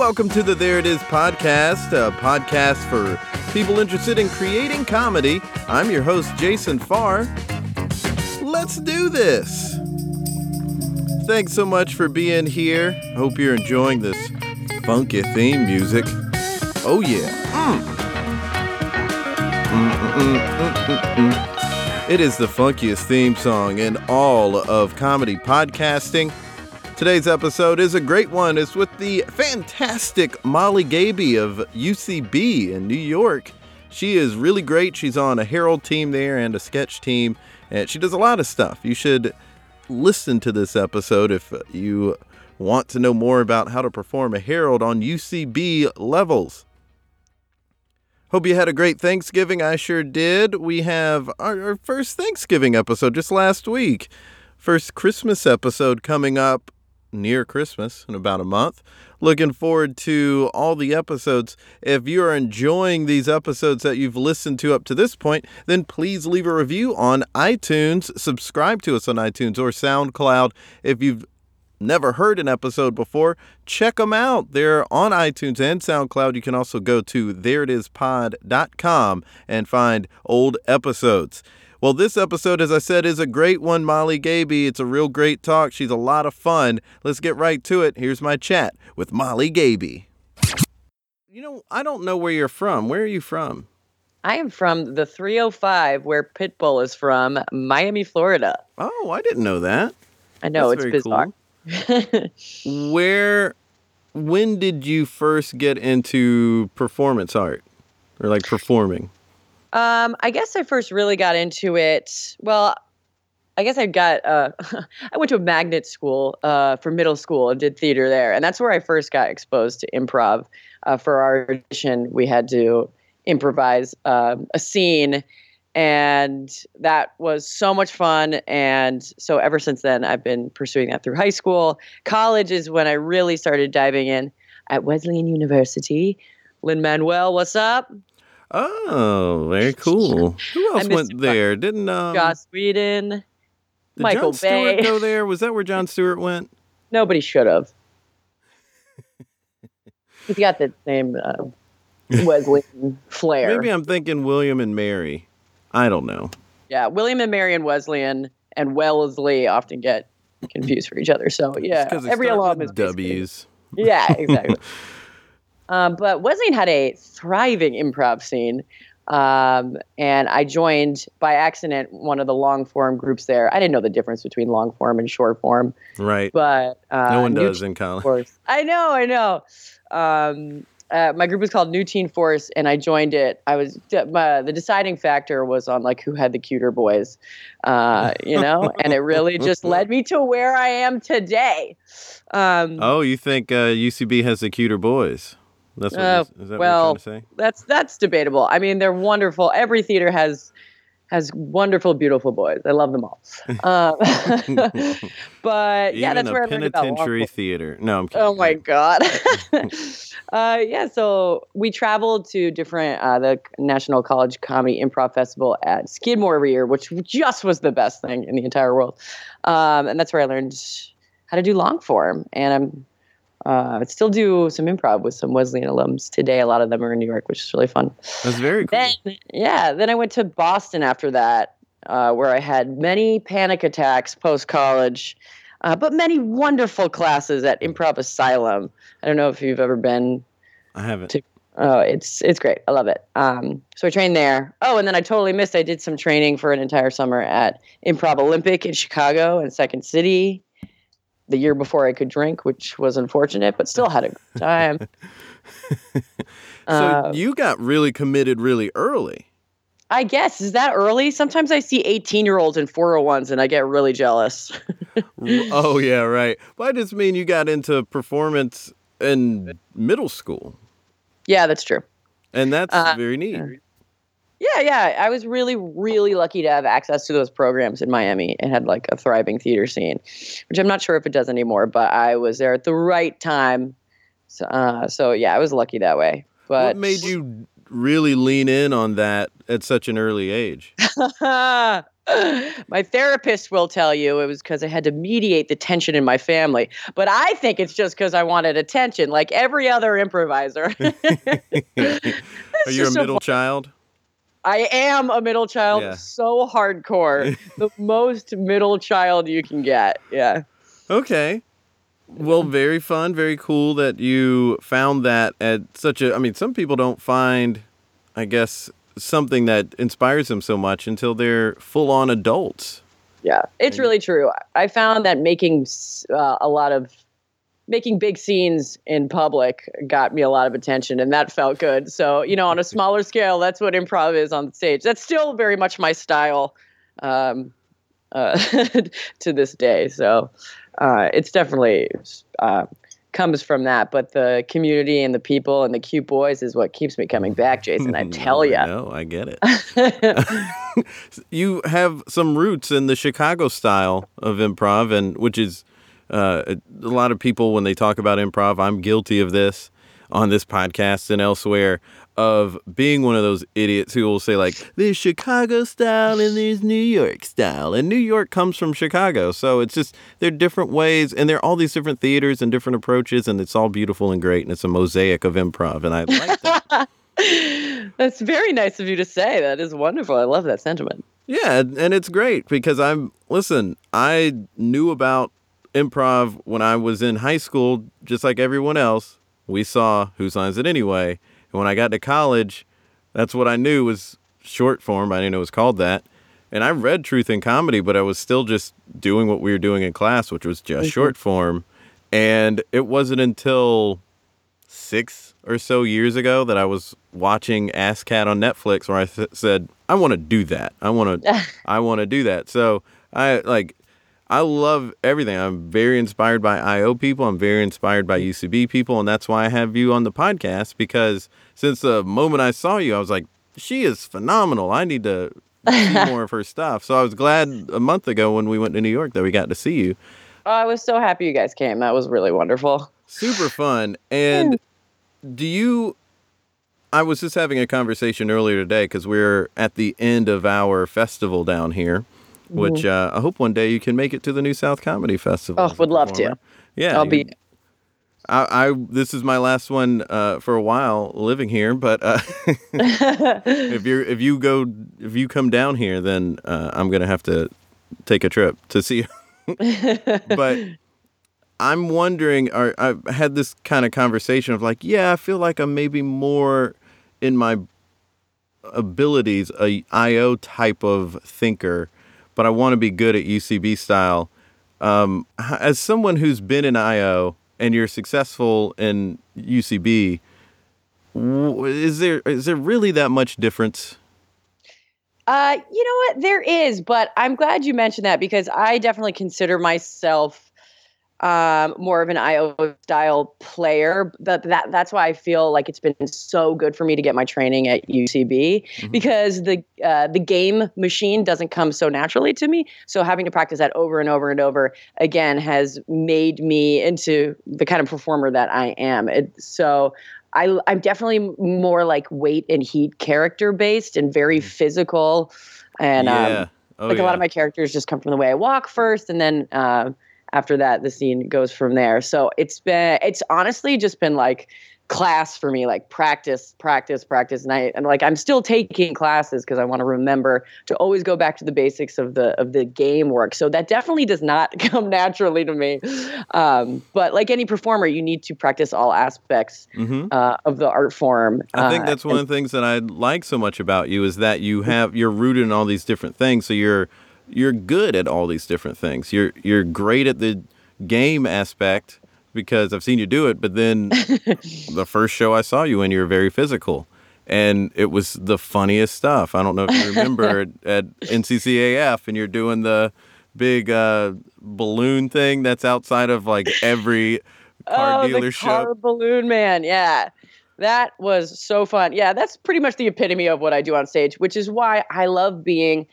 Welcome to the There It Is podcast, a podcast for people interested in creating comedy. I'm your host, Jason Farr. Let's do this. Thanks so much for being here. Hope you're enjoying this funky theme music. Oh, yeah. Mm. mm, mm, mm it is the funkiest theme song in all of comedy podcasting. Today's episode is a great one. It's with the fantastic Molly Gaby of UCB in New York. She is really great. She's on a Harold team there and a sketch team, and she does a lot of stuff. You should listen to this episode if you want to know more about how to perform a Harold on UCB levels. Hope you had a great Thanksgiving. I sure did. We have our, our first Thanksgiving episode just last week. First Christmas episode coming up near Christmas in about a month. Looking forward to all the episodes. If you are enjoying these episodes that you've listened to up to this point, then please leave a review on iTunes. Subscribe to us on iTunes or SoundCloud. If you've never heard an episode before, check them out. They're on iTunes and SoundCloud. You can also go to thereitispod.com and find old episodes. Well, this episode, as I said, is a great one, Molly Gaby. It's a real great talk. She's a lot of fun. Let's get right to it. Here's my chat with Molly Gaby. You know, I don't know where you're from. Where are you from? I am from the 305, where Pitbull is from, Miami, Florida. Oh, I didn't know that. I know That's it's bizarre. Where, when did you first get into performance art or like performing? Um, I guess I first really got into it. Well, I guess I got. Uh, I went to a magnet school uh, for middle school and did theater there, and that's where I first got exposed to improv. Uh, for our audition, we had to improvise um, a scene, and that was so much fun. And so ever since then, I've been pursuing that through high school. College is when I really started diving in at Wesleyan University. Lin Manuel, what's up? Oh, very cool. Who else went there? Didn't um, Joss Whedon. did Michael Jon Stewart go there? Was that where Jon Stewart went? Nobody should have. He's got the same uh, Wesleyan flair. Maybe I'm thinking William and Mary. I don't know. Yeah, William and Mary and Wesleyan and Wellesley often get confused for each other. So yeah, every alum is W's. Yeah, exactly. Um, but Wesleyan had a thriving improv scene. Um, and I joined by accident one of the long form groups there. I didn't know the difference between long form and short form, Right. but uh, no one does in college. Force. I know, I know. Um, uh, my group was called New Teen Force, and I joined it. I was my, the deciding factor was on like who had the cuter boys, uh, you know, and it really just led me to where I am today. Um, Oh, you think uh, UCB has the cuter boys? That's what Uh, is, that well, what you're trying to say? That's that's debatable. I mean, they're wonderful. Every theater has has wonderful, beautiful boys. I love them all. Um, but yeah, that's where I learned about penitentiary theater. No, I'm kidding. Oh my god. uh, yeah, so we traveled to different uh, the National College Comedy Improv Festival at Skidmore every year, which just was the best thing in the entire world. Um, and that's where I learned how to do long form. And I'm uh, I still do some improv with some Wesleyan alums today. A lot of them are in New York, which is really fun. That's very cool. Then, yeah, then I went to Boston after that, uh, where I had many panic attacks post college, uh, but many wonderful classes at Improv Asylum. I don't know if you've ever been. I haven't. to- Oh, it's it's great. I love it. Um, so I trained there. Oh, and then I totally missed. I did some training for an entire summer at Improv Olympic in Chicago and Second City. The year before I could drink, which was unfortunate, but still had a good time. so Uh, you got really committed really early. I guess is that early? Sometimes I see 18 year olds in 401s and I get really jealous. oh yeah, right. But I just mean you got into performance in middle school. yeah, that's true. And that's Uh, very neat. Yeah, yeah. I was really, really lucky to have access to those programs in Miami and had like a thriving theater scene, which I'm not sure if it does anymore, but I was there at the right time. So, uh, so yeah, I was lucky that way. But what made you really lean in on that at such an early age? my therapist will tell you it was because I had to mediate the tension in my family. But I think it's just because I wanted attention, like every other improviser. Are you a just so middle child? I am a middle child, Yeah. so hardcore, the most middle child you can get. Yeah. Okay. Well, very fun, very cool that you found that at such a. I mean, some people don't find, I guess, something that inspires them so much until they're full on adults. Yeah, it's really true. I found that making uh, a lot of making big scenes in public got me a lot of attention, and that felt good. So, you know, on a smaller scale, that's what improv is on stage. That's still very much my style um, uh, to this day. So, uh, it's definitely uh, comes from that. But the community and the people and the cute boys is what keeps me coming back, Jason. I tell ya. No, I get it. you have some roots in the Chicago style of improv, and which is uh, a lot of people when they talk about improv, I'm guilty of this on this podcast and elsewhere of being one of those idiots who will say like there's Chicago style and there's New York style and New York comes from Chicago so it's just they're different ways and there are all these different theaters and different approaches and it's all beautiful and great and it's a mosaic of improv and I like that That's very nice of you to say. That is wonderful. I love that sentiment. Yeah, and it's great because I'm listen, I knew about improv when I was in high school just like everyone else. We saw Whose Line Is It Anyway. And when I got to college, that's what I knew was short form. I didn't know it was called that. And I read Truth in Comedy, but I was still just doing what we were doing in class, which was just mm-hmm. short form. And it wasn't until six or so years ago that I was watching Ass Cat on Netflix where I th- said, I want to do that. I want to, I want to do that. So I like, I love everything. I'm very inspired by IO people. I'm very inspired by UCB people. And that's why I have you on the podcast because since the moment I saw you, I was like, she is phenomenal. I need to see more of her stuff. So I was glad a month ago when we went to New York that we got to see you. Oh, I was so happy you guys came. That was really wonderful. super fun. And do you? I was just having a conversation earlier today because we're at the end of our festival down here, which uh, I hope one day you can make it to the New South Comedy Festival. Oh, would love to. Yeah, I'll you- be. I, I this is my last one uh, for a while living here, but uh, if you if you go if you come down here, then uh, I'm gonna have to take a trip to see. Her. But I'm wondering, or I've had this kind of conversation of like, yeah, I feel like I'm maybe more in my abilities, a IO type of thinker, but I want to be good at UCB style. Um, as someone who's been in IO and you're successful in UCB, is there is there really that much difference? Uh, you know what? There is, but I'm glad you mentioned that because I definitely consider myself um, more of an IO style player. But that that's why I feel like it's been so good for me to get my training at UCB Mhm. because the uh, the game machine doesn't come so naturally to me. So having to practice that over and over and over again has made me into the kind of performer that I am. It, so. I, I'm definitely more like weight and heat character based and very physical. And yeah. um, oh, like yeah. a lot of my characters just come from the way I walk first, and then uh, after that, the scene goes from there. So it's been, it's honestly just been like class for me, like practice, practice, practice. And I, and like I'm still taking classes because I want to remember to always go back to the basics of the of the game work. So that definitely does not come naturally to me. Um, but like any performer, you need to practice all aspects Mhm. uh, of the art form. I think Uh, that's one and- of the things that I like so much about you is that you have you're rooted in all these different things. So you're you're good at all these different things. You're you're great at the game aspect because I've seen you do it. But then the first show I saw you in, you were very physical, and it was the funniest stuff. I don't know if you remember at, at NCCAF, and you're doing the big uh, balloon thing that's outside of like every car oh, the dealership. car balloon man. Yeah. That was so fun. Yeah, that's pretty much the epitome of what I do on stage, which is why I love being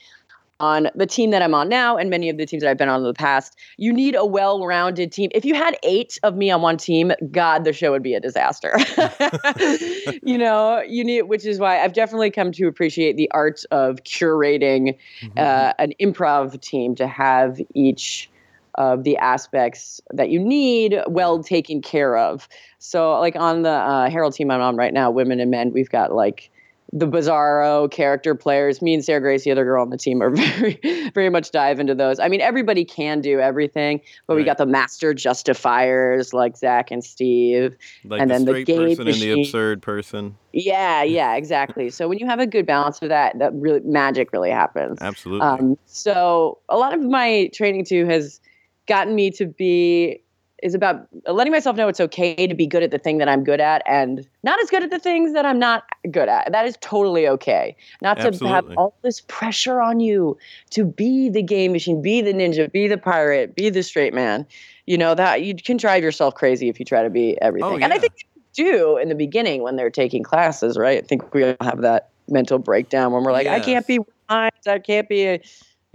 on the team that I'm on now and many of the teams that I've been on in the past. You need a well rounded team. If you had eight of me on one team, God, the show would be a disaster. you know, you need, which is why I've definitely come to appreciate the art of curating mm-hmm. uh, an improv team to have each of the aspects that you need well taken care of. So, like on the uh, Harold team I'm on right now, women and men, we've got like the bizarro character players. Me and Sarah Grace, the other girl on the team, are very, very much dive into those. I mean, everybody can do everything, but right. we got the master justifiers like Zach and Steve, like and the then the game person machine. and the absurd person. Yeah, yeah, exactly. so when you have a good balance of that, that really magic really happens. Absolutely. Um, so a lot of my training too has gotten me to be is about letting myself know it's okay to be good at the thing that I'm good at and not as good at the things that I'm not good at. That is totally okay. Not to Absolutely. have all this pressure on you to be the game machine, be the ninja, be the pirate, be the straight man. You know, that you can drive yourself crazy if you try to be everything. Oh, yeah. And I think you do in the beginning when they're taking classes, right? I think we all have that mental breakdown when we're like, yes. I can't be I can't be a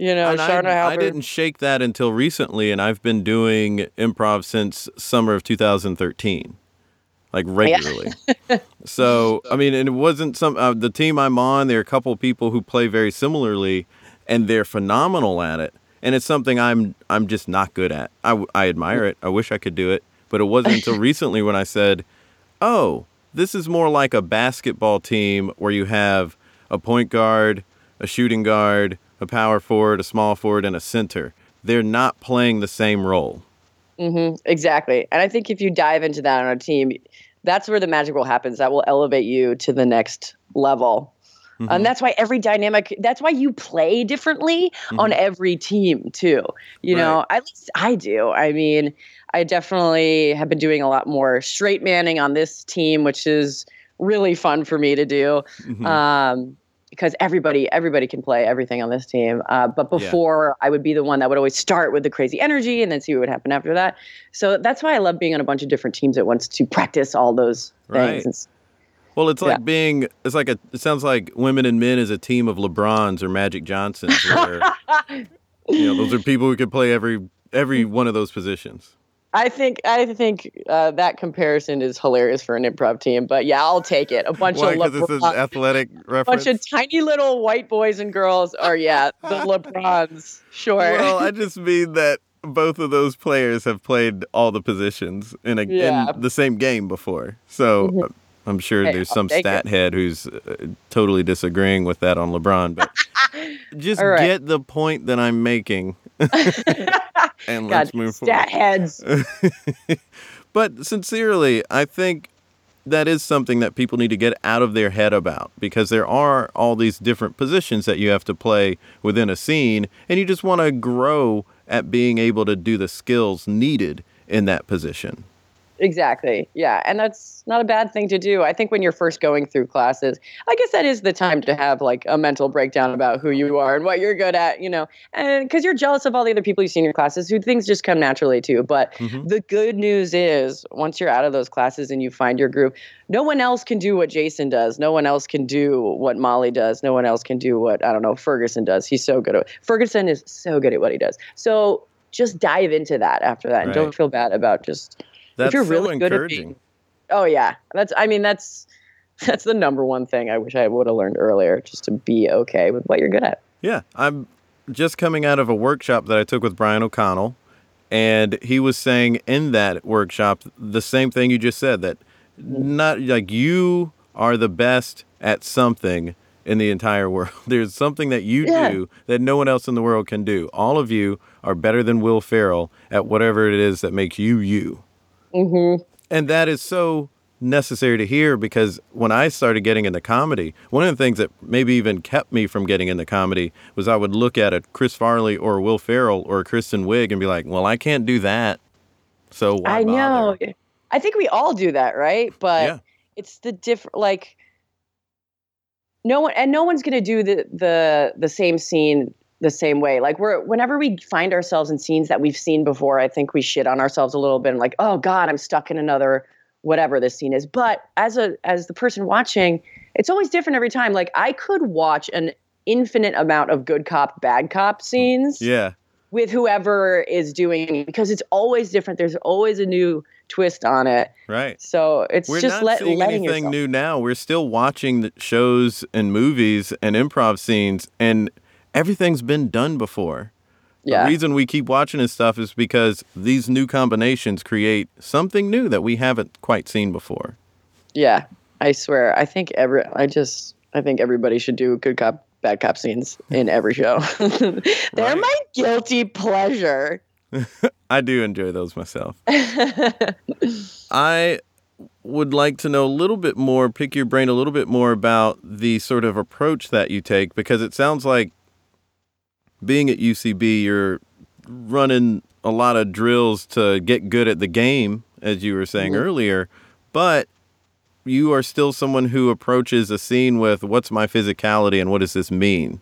you know, and I, I, didn't shake that until recently, and I've been doing improv since summer of 2013, like regularly. Yeah. so, I mean, and it wasn't some uh, the team I'm on. There are a couple people who play very similarly, and they're phenomenal at it. And it's something I'm I'm just not good at. I, I admire it. I wish I could do it, but it wasn't until recently when I said, "Oh, this is more like a basketball team where you have a point guard, a shooting guard." A power forward, a small forward, and a center. They're not playing the same role. Mm-hmm, exactly. And I think if you dive into that on a team, that's where the magic will happen. That will elevate you to the next level. Mm-hmm. And that's why every dynamic, that's why you play differently mm-hmm. on every team, too. You right. know, at least I do. I mean, I definitely have been doing a lot more straight manning on this team, which is really fun for me to do. Mm-hmm. Um, because everybody everybody can play everything on this team. Uh, but before, yeah. I would be the one that would always start with the crazy energy and then see what would happen after that. So that's why I love being on a bunch of different teams at once to practice all those things. Right. Well, it's like yeah. being. It's like a. It sounds like women and men is a team of LeBrons or Magic Johnsons. Where, you know, those are people who could play every every one of those positions. I think I think uh, that comparison is hilarious for an improv team, but yeah, I'll take it. A bunch Why, of LeBron, this is athletic reference. A bunch of tiny little white boys and girls are yeah the LeBrons. Sure. Well, I just mean that both of those players have played all the positions in a yeah. in the same game before, so. Mm-hmm. I'm sure hey, there's some stat it. head who's uh, totally disagreeing with that on LeBron, but just right. get the point that I'm making. And God, let's move stat forward. heads. but sincerely, I think that is something that people need to get out of their head about because there are all these different positions that you have to play within a scene, and you just want to grow at being able to do the skills needed in that position. Exactly. Yeah. And that's not a bad thing to do. I think when you're first going through classes, I guess that is the time to have like a mental breakdown about who you are and what you're good at, you know, and because you're jealous of all the other people you see in your classes who things just come naturally to. But mm-hmm. the good news is once you're out of those classes and you find your group, no one else can do what Jason does. No one else can do what Molly does. No one else can do what, I don't know, Ferguson does. He's so good at Ferguson is so good at what he does. So just dive into that after that and right. don't feel bad about just that's if you're so really good at being, oh yeah, that's I mean that's that's the number one thing I wish I would have learned earlier, just to be okay with what you're good at. Yeah, I'm just coming out of a workshop that I took with Brian O'Connell, and he was saying in that workshop the same thing you just said that mm-hmm. not like you are the best at something in the entire world. There's something that you yeah. do that no one else in the world can do. All of you are better than Will Ferrell at whatever it is that makes you you. Mm-hmm. And that is so necessary to hear because when I started getting into comedy, one of the things that maybe even kept me from getting into comedy was I would look at a Chris Farley or Will Ferrell or Kristen Wiig and be like, well, I can't do that. So why I know. I think we all do that, right? But yeah. it's the different, like, no one, and no one's going to do the, the, the same scene the same way. Like we're whenever we find ourselves in scenes that we've seen before, I think we shit on ourselves a little bit and like, oh God, I'm stuck in another whatever this scene is. But as a as the person watching, it's always different every time. Like I could watch an infinite amount of good cop, bad cop scenes. Yeah. With whoever is doing it because it's always different. There's always a new twist on it. Right. So it's We're just not let, seeing letting anything yourself. new now. We're still watching the shows and movies and improv scenes, and everything's been done before. Yeah. The reason we keep watching this stuff is because these new combinations create something new that we haven't quite seen before. Yeah, I swear. I think every. I just. I think everybody should do good cop, bad cop scenes in every show. They're Right. my guilty pleasure. I do enjoy those myself. I would like to know a little bit more, pick your brain a little bit more about the sort of approach that you take because it sounds like being at UCB, you're running a lot of drills to get good at the game, as you were saying earlier, but you are still someone who approaches a scene with what's my physicality and what does this mean?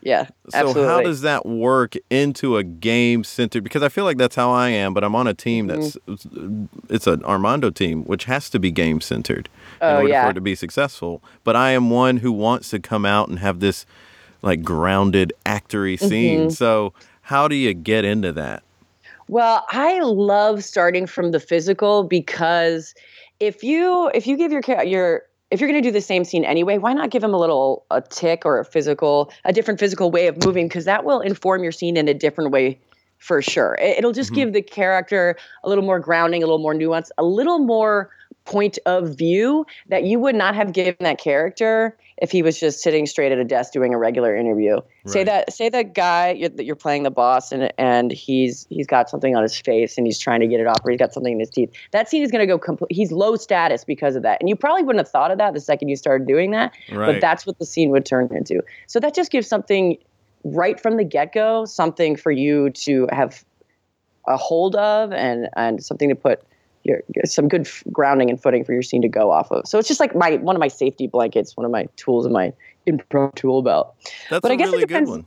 Yeah, So absolutely. how does that work into a game center? Because I feel like that's how I am, but I'm on a team that's Mm-hmm. it's an Armando team, which has to be game centered in Oh, order yeah. for it to be successful. But I am one who wants to come out and have this like grounded actory scene. Mm-hmm. So how do you get into that? Well, I love starting from the physical because if you if you give your your if you're going to do the same scene anyway, why not give him a little a tick or a physical a different physical way of moving because that will inform your scene in a different way for sure. It- It'll just give the character a little more grounding, a little more nuance, a little more point of view that you would not have given that character if he was just sitting straight at a desk doing a regular interview. Say that say that guy you're, that you're playing the boss and and he's he's got something on his face and he's trying to get it off or he's got something in his teeth. That scene is going to go complete. He's low status because of that, and you probably wouldn't have thought of that the second you started doing that. Right. But that's what the scene would turn into. So that just gives something right from the get go, something for you to have a hold of and and something to put your some good f- grounding and footing for your scene to go off of. So it's just like my one of my safety blankets, one of my tools in my improv tool belt. That's but a I guess it really good one.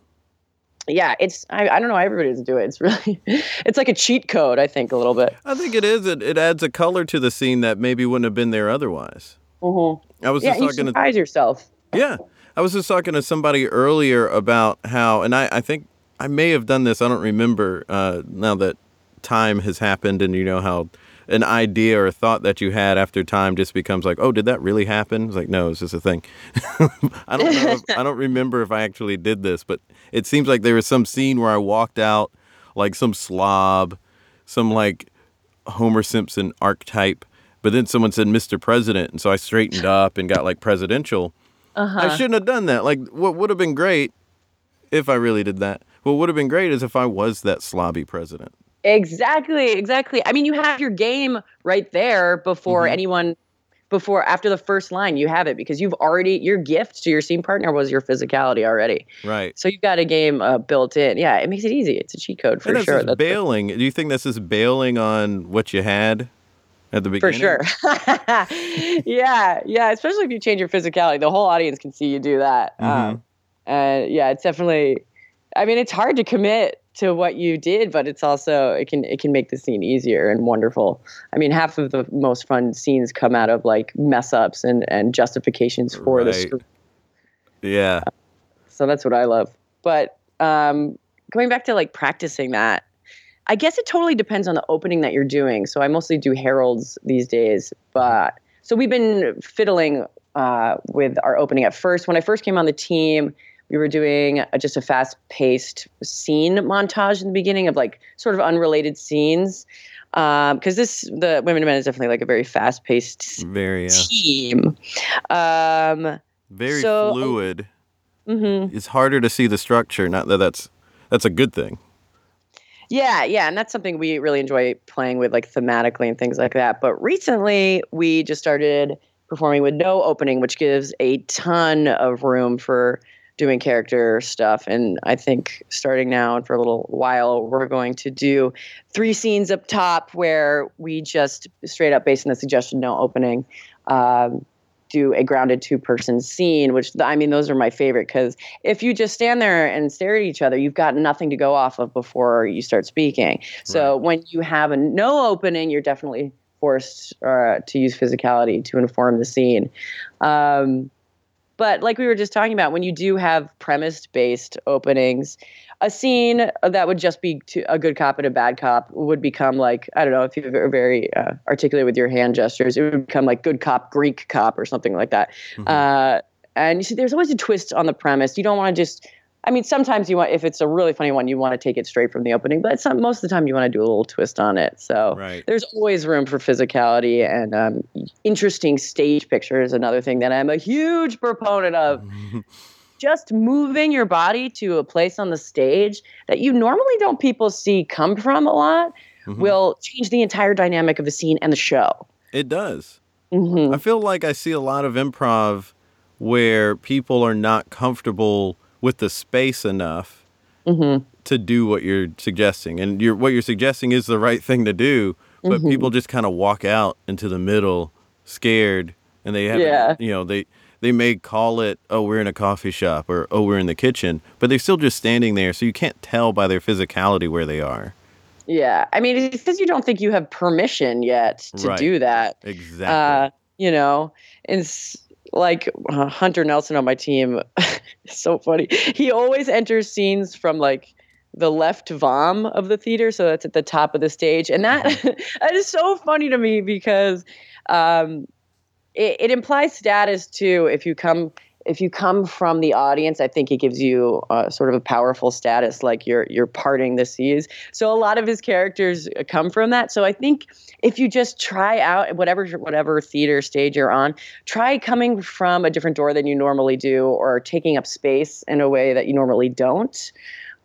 Yeah, it's I, I don't know how everybody doesn't do it. It's really it's like a cheat code, I think, a little bit. I think it is. It, it adds a color to the scene that maybe wouldn't have been there otherwise. Mm-hmm. I was Yeah, just you talking to surprise yourself. Yeah. I was just talking to somebody earlier about how, and I, I think I may have done this. I don't remember uh, now that time has happened and you know how an idea or a thought that you had after time just becomes like, oh, did that really happen? It's like, no, it's just a thing. I don't know. If, I don't remember if I actually did this, but it seems like there was some scene where I walked out like some slob, some like Homer Simpson archetype. But then someone said Mr. President, and so I straightened up and got like presidential. Uh-huh. I shouldn't have done that. Like, what would have been great if I really did that? What would have been great is if I was that slobby president. Exactly, exactly. I mean, you have your game right there before Mm-hmm. anyone, before after the first line, you have it because you've already your gift to your scene partner was your physicality already. Right. So you've got a game uh, built in. Yeah, it makes it easy. It's a cheat code for that's sure. That's the- bailing. Do you think this is bailing on what you had at the beginning for sure. yeah, yeah. Especially if you change your physicality, the whole audience can see you do that. Mm-hmm. Um, and yeah, it's definitely. I mean, it's hard to commit to what you did, but it's also it can it can make the scene easier and wonderful. I mean, half of the most fun scenes come out of like mess ups and and justifications for the Right. script. Yeah. So that's what I love. But um, going back to like practicing that, I guess it totally depends on the opening that you're doing. So I mostly do Harolds these days. But so we've been fiddling uh, with our opening at first. When I first came on the team, we were doing a, just a fast paced scene montage in the beginning of like sort of unrelated scenes. Because this, the Women and Men is definitely like a very fast paced Very, team. Um, Very So- fluid. mhm. It's harder to see the structure. Not that that's that's a good thing. Yeah, yeah, and that's something we really enjoy playing with, like thematically and things like that. But recently, we just started performing with no opening, which gives a ton of room for doing character stuff. And I think starting now and for a little while, we're going to do three scenes up top where we just straight up, based on the suggestion, no opening. Um, do a grounded two person scene, which I mean, those are my favorite because if you just stand there and stare at each other, you've got nothing to go off of before you start speaking. So when you have a no opening, you're definitely forced uh, to use physicality to inform the scene. Um, but like we were just talking about, when you do have premise based openings, a scene that would just be a good cop and a bad cop would become like I don't know if you're very uh, articulate with your hand gestures, it would become like good cop, Greek cop, or something like that. Mm-hmm. Uh, and you see, there's always a twist on the premise. You don't want to just I mean, sometimes you want, if it's a really funny one, you want to take it straight from the opening, but some, most of the time you want to do a little twist on it. So right. there's always room for physicality and um, interesting stage pictures. Another thing that I'm a huge proponent of. Just moving your body to a place on the stage that you normally don't people see come from a lot mm-hmm. will change the entire dynamic of the scene and the show. It does. Mm-hmm. I feel like I see a lot of improv where people are not comfortable with the space enough mm-hmm. to do what you're suggesting. And you're, what you're suggesting is the right thing to do, but mm-hmm. people just kind of walk out into the middle scared and they have yeah. you know, they they may call it, oh, we're in a coffee shop or oh, we're in the kitchen, but they're still just standing there, so you can't tell by their physicality where they are. Yeah, I mean, it's because you don't think you have permission yet to right. do that. Exactly. Uh, you know, and like uh, Hunter Nelson on my team, so funny. He always enters scenes from like the left vom of the theater, so that's at the top of the stage, and that mm-hmm. that is so funny to me because um, it, it implies status too. If you come if you come from the audience, I think it gives you uh, sort of a powerful status, like you're you're parting the seas. So a lot of his characters come from that. So I think if you just try out whatever whatever theater stage you're on, try coming from a different door than you normally do, or taking up space in a way that you normally don't.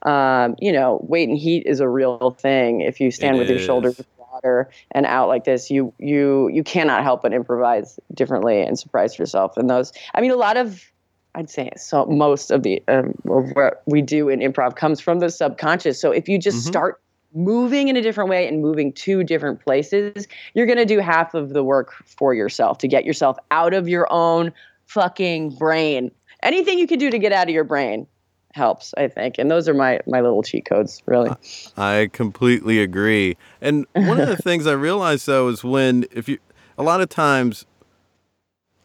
Um, you know, weight and heat is a real thing. If you stand it with is. your shoulders water and out like this, you you you cannot help but improvise differently and surprise yourself. And those, I mean, a lot of I'd say so most of the um, of what we do in improv comes from the subconscious. So if you just mm-hmm. start moving in a different way and moving to different places, you're going to do half of the work for yourself to get yourself out of your own fucking brain. Anything you can do to get out of your brain helps, I think. And those are my my little cheat codes, really. I completely agree. And one of the things I realized though is when if you a lot of times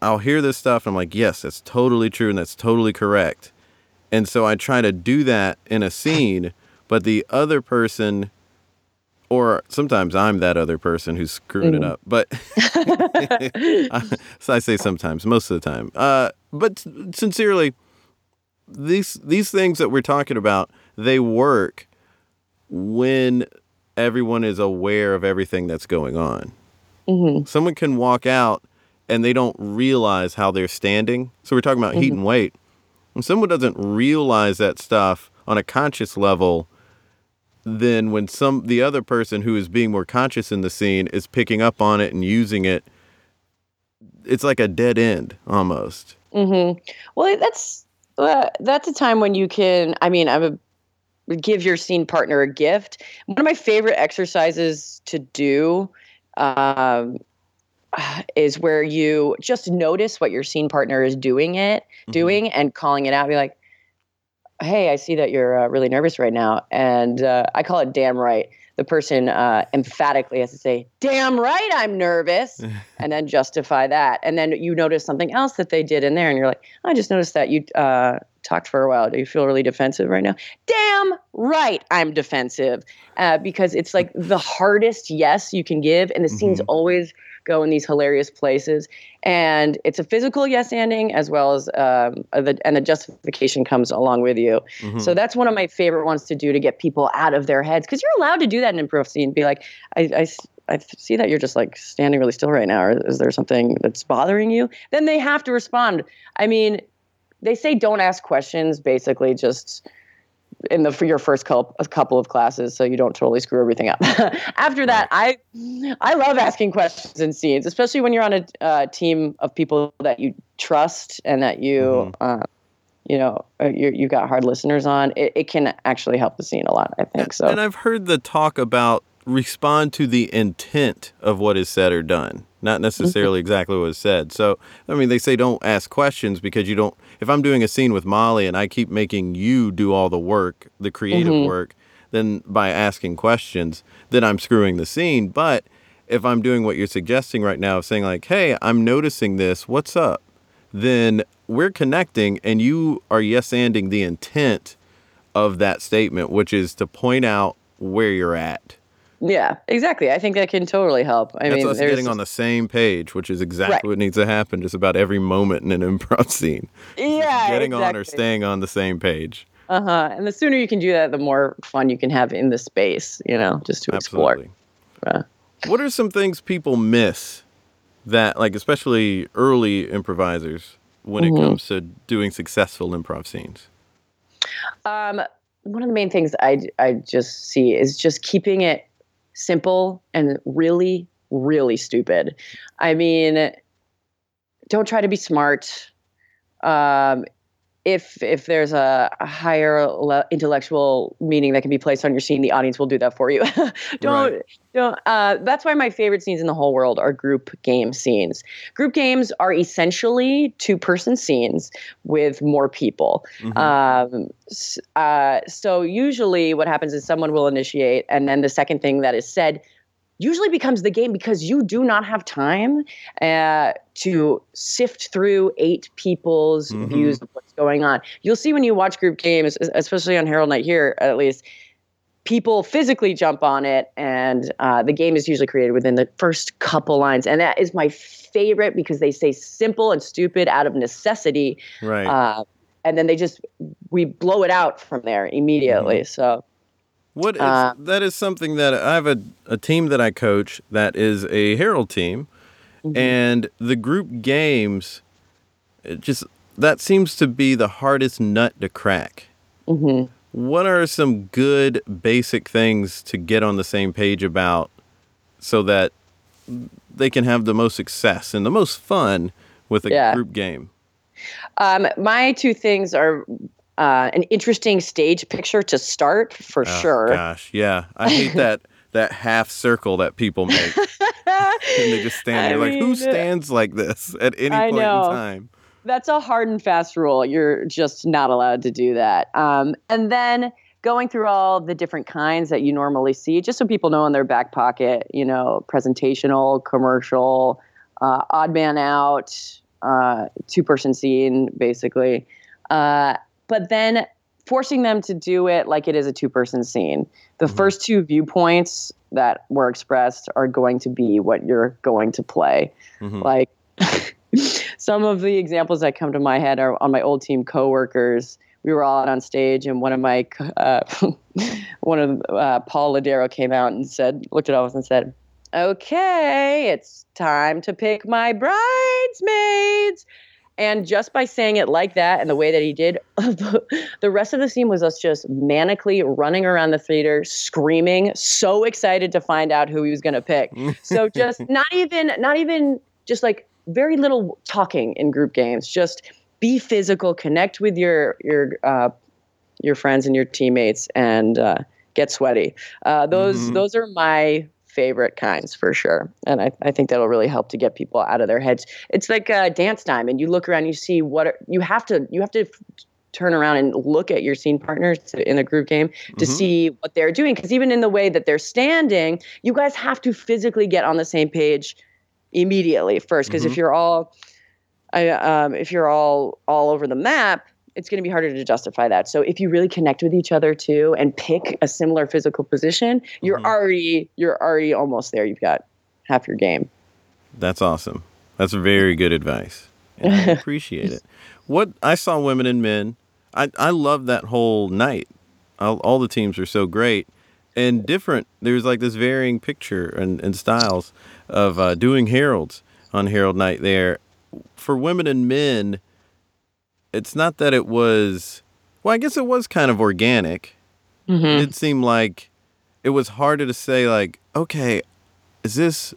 I'll hear this stuff and I'm like, yes, that's totally true and that's totally correct. And so I try to do that in a scene, but the other person, or sometimes I'm that other person who's screwing mm. it up. But so I say sometimes, most of the time. Uh, but sincerely, these these things that we're talking about, they work when everyone is aware of everything that's going on. Mm-hmm. Someone can walk out and they don't realize how they're standing. So we're talking about mm-hmm. heat and weight. When someone doesn't realize that stuff on a conscious level, then when some the other person who is being more conscious in the scene is picking up on it and using it, it's like a dead end almost. Mm-hmm. Well, that's uh, that's a time when you can. I mean, I'm a give your scene partner a gift. One of my favorite exercises to do um, is where you just notice what your scene partner is doing it, mm-hmm. doing, and calling it out. Be like, "Hey, I see that you're uh, really nervous right now," and uh, I call it "damn right." The person uh, emphatically has to say, "Damn right, I'm nervous," and then justify that. And then you notice something else that they did in there, and you're like, "I just noticed that you uh, talked for a while. Do you feel really defensive right now?" Damn right, I'm defensive uh, because it's like the hardest yes you can give, and the mm-hmm. scene's always go in these hilarious places. And it's a physical yes ending as well as um, the, and the justification comes along with you. Mm-hmm. So that's one of my favorite ones to do to get people out of their heads because you're allowed to do that in improv scene. Be like, I, I I see that you're just like standing really still right now. Or is there something that's bothering you? Then they have to respond. I mean, they say don't ask questions, basically just in the for your first couple, a couple of classes so you don't totally screw everything up. After that i i love asking questions in scenes especially when you're on a uh, team of people that you trust and that you mm-hmm. uh, you know uh, you you got hard listeners on. It, it can actually help the scene a lot i think so. And i've heard the talk about respond to the intent of what is said or done not necessarily mm-hmm. exactly what is said. So i mean they say don't ask questions because you don't if I'm doing a scene with Molly and I keep making you do all the work, the creative mm-hmm. work, then by asking questions, then I'm screwing the scene. But if I'm doing what you're suggesting right now, saying like, "Hey, I'm noticing this. What's up?" Then we're connecting, and you are yes anding the intent of that statement, which is to point out where you're at. Yeah, exactly. I think that can totally help. I That's mean, us getting on the same page, which is exactly Right. what needs to happen just about every moment in an improv scene. yeah, getting on or staying on the same page. Uh huh. And the sooner you can do that, the more fun you can have in the space. You know, just to explore. Absolutely. Uh, What are some things people miss that, like, especially early improvisers, when Mm-hmm. it comes to doing successful improv scenes? Um, one of the main things I I just see is just keeping it simple and really really stupid. I mean, don't try to be smart. Um, if if there's a, a higher le- intellectual meaning that can be placed on your scene, the audience will do that for you. don't Right. don't. Uh, that's why my favorite scenes in the whole world are group game scenes. Group games are essentially two person scenes with more people. Mhm. Um, uh, so usually what happens is someone will initiate, and then the second thing that is said usually becomes the game because you do not have time uh, to sift through eight people's Mhm. views of what's going on. You'll see when you watch group games, especially on Harold Night here, at least. People physically jump on it, and uh, the game is usually created within the first couple lines. And that is my favorite because they say simple and stupid out of necessity, right. uh, and then they just we blow it out from there immediately. So What is, Uh, that is something that I have a, a team that I coach that is a Harold team, Mm-hmm. and the group games, it just that seems to be the hardest nut to crack. mhm. What are some good basic things to get on the same page about so that they can have the most success and the most fun with a Yeah. group game? um, my two things are uh, an interesting stage picture to start for Oh, sure. Gosh, yeah. I hate that that half circle that people make. and they just stand I there like, who stands like this at any I point know. in time? That's a hard and fast rule. You're just not allowed to do that. Um, and then going through all the different kinds that you normally see, just so people know in their back pocket, you know, presentational, commercial, uh, odd man out, uh, two person scene, basically. Uh, but then forcing them to do it like it is a two person scene. The Mhm. first two viewpoints that were expressed are going to be what you're going to play. Mhm. Like some of the examples that come to my head are on my old team coworkers. We were all out on stage, and one of my uh, one of uh, Paul Ladero came out and said, looked at all of us and said, "Okay, it's time to pick my bridesmaids." And just by saying it like that and the way that he did, the rest of the scene was us just manically running around the theater, screaming, so excited to find out who he was going to pick. So just not even, not even just like very little talking in group games. Just be physical, connect with your your uh, your friends and your teammates, and uh, get sweaty. Uh, those Mhm. those are my favorite kinds for sure, and I, I think that'll really help to get people out of their heads. It's like uh, dance time, and you look around, you see what are, you have to you have to turn around and look at your scene partners in a group game to Mhm. see what they're doing because even in the way that they're standing you guys have to physically get on the same page immediately first because Mhm. if you're all I, um, if you're all all over the map it's going to be harder to justify that so if you really connect with each other too and pick a similar physical position you're Mhm. already you're already almost there you've got half your game That's awesome. That's very good advice. And I appreciate it. What I saw women and men, I, I love that whole night. All, all the teams are so great and different. There's like this varying picture and, and styles of uh, doing Harolds on Harold Night there. For women and men, it's not that it was, well, I guess it was kind of organic. mm-hmm. It seemed like it was harder to say, like, okay, is this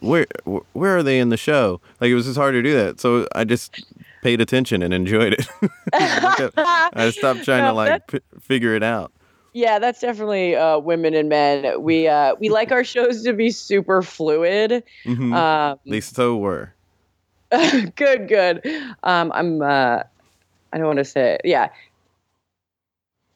where where are they in the show? Like it was just hard to do that. So I just paid attention and enjoyed it. I stopped trying to like p- figure it out. Yeah, that's definitely uh, women and men. We uh, we like our shows to be super fluid. Mhm. Um, they so were. good, good. Um, I'm. Uh, I don't want to say. Yeah.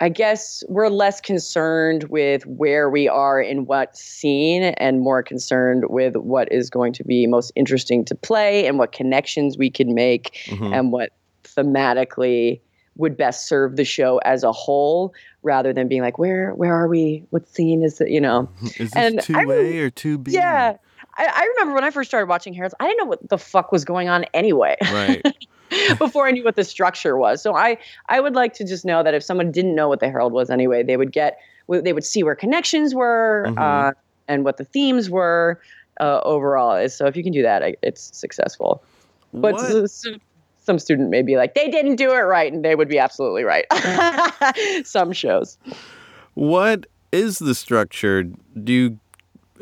I guess we're less concerned with where we are in what scene and more concerned with what is going to be most interesting to play and what connections we can make Mhm. and what thematically would best serve the show as a whole rather than being like where where are we what scene is it you know Is this and I two A or two B? yeah I, I remember when I first started watching Harolds, I didn't know what the fuck was going on anyway. Right. before I knew what the structure was. So I I would like to just know that if someone didn't know what the Harold was anyway, they would get they would see where connections were Mhm. uh, and what the themes were uh, overall. Is. So if you can do that, I- it's successful. But What? s- s- some student may be like they didn't do it right, and they would be absolutely right. some shows. What is the structure? Do you,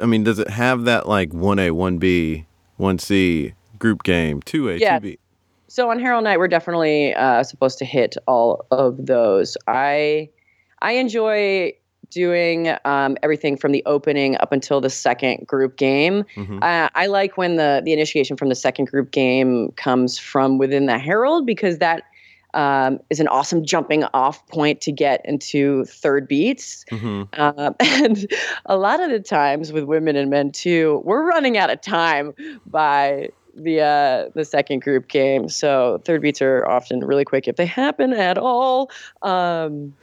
I mean, does it have that like 1A, 1B, 1C group game, 2A, Yeah. 2B? So on Harold Night, we're definitely uh, supposed to hit all of those. I I enjoy doing um, everything from the opening up until the second group game. Mhm. Uh, I like when the the initiation from the second group game comes from within the Harold because that um, is an awesome jumping off point to get into third beats. Mhm. Um, and a lot of the times with women and men too, we're running out of time by the uh, the second group game. So third beats are often really quick if they happen at all. Um,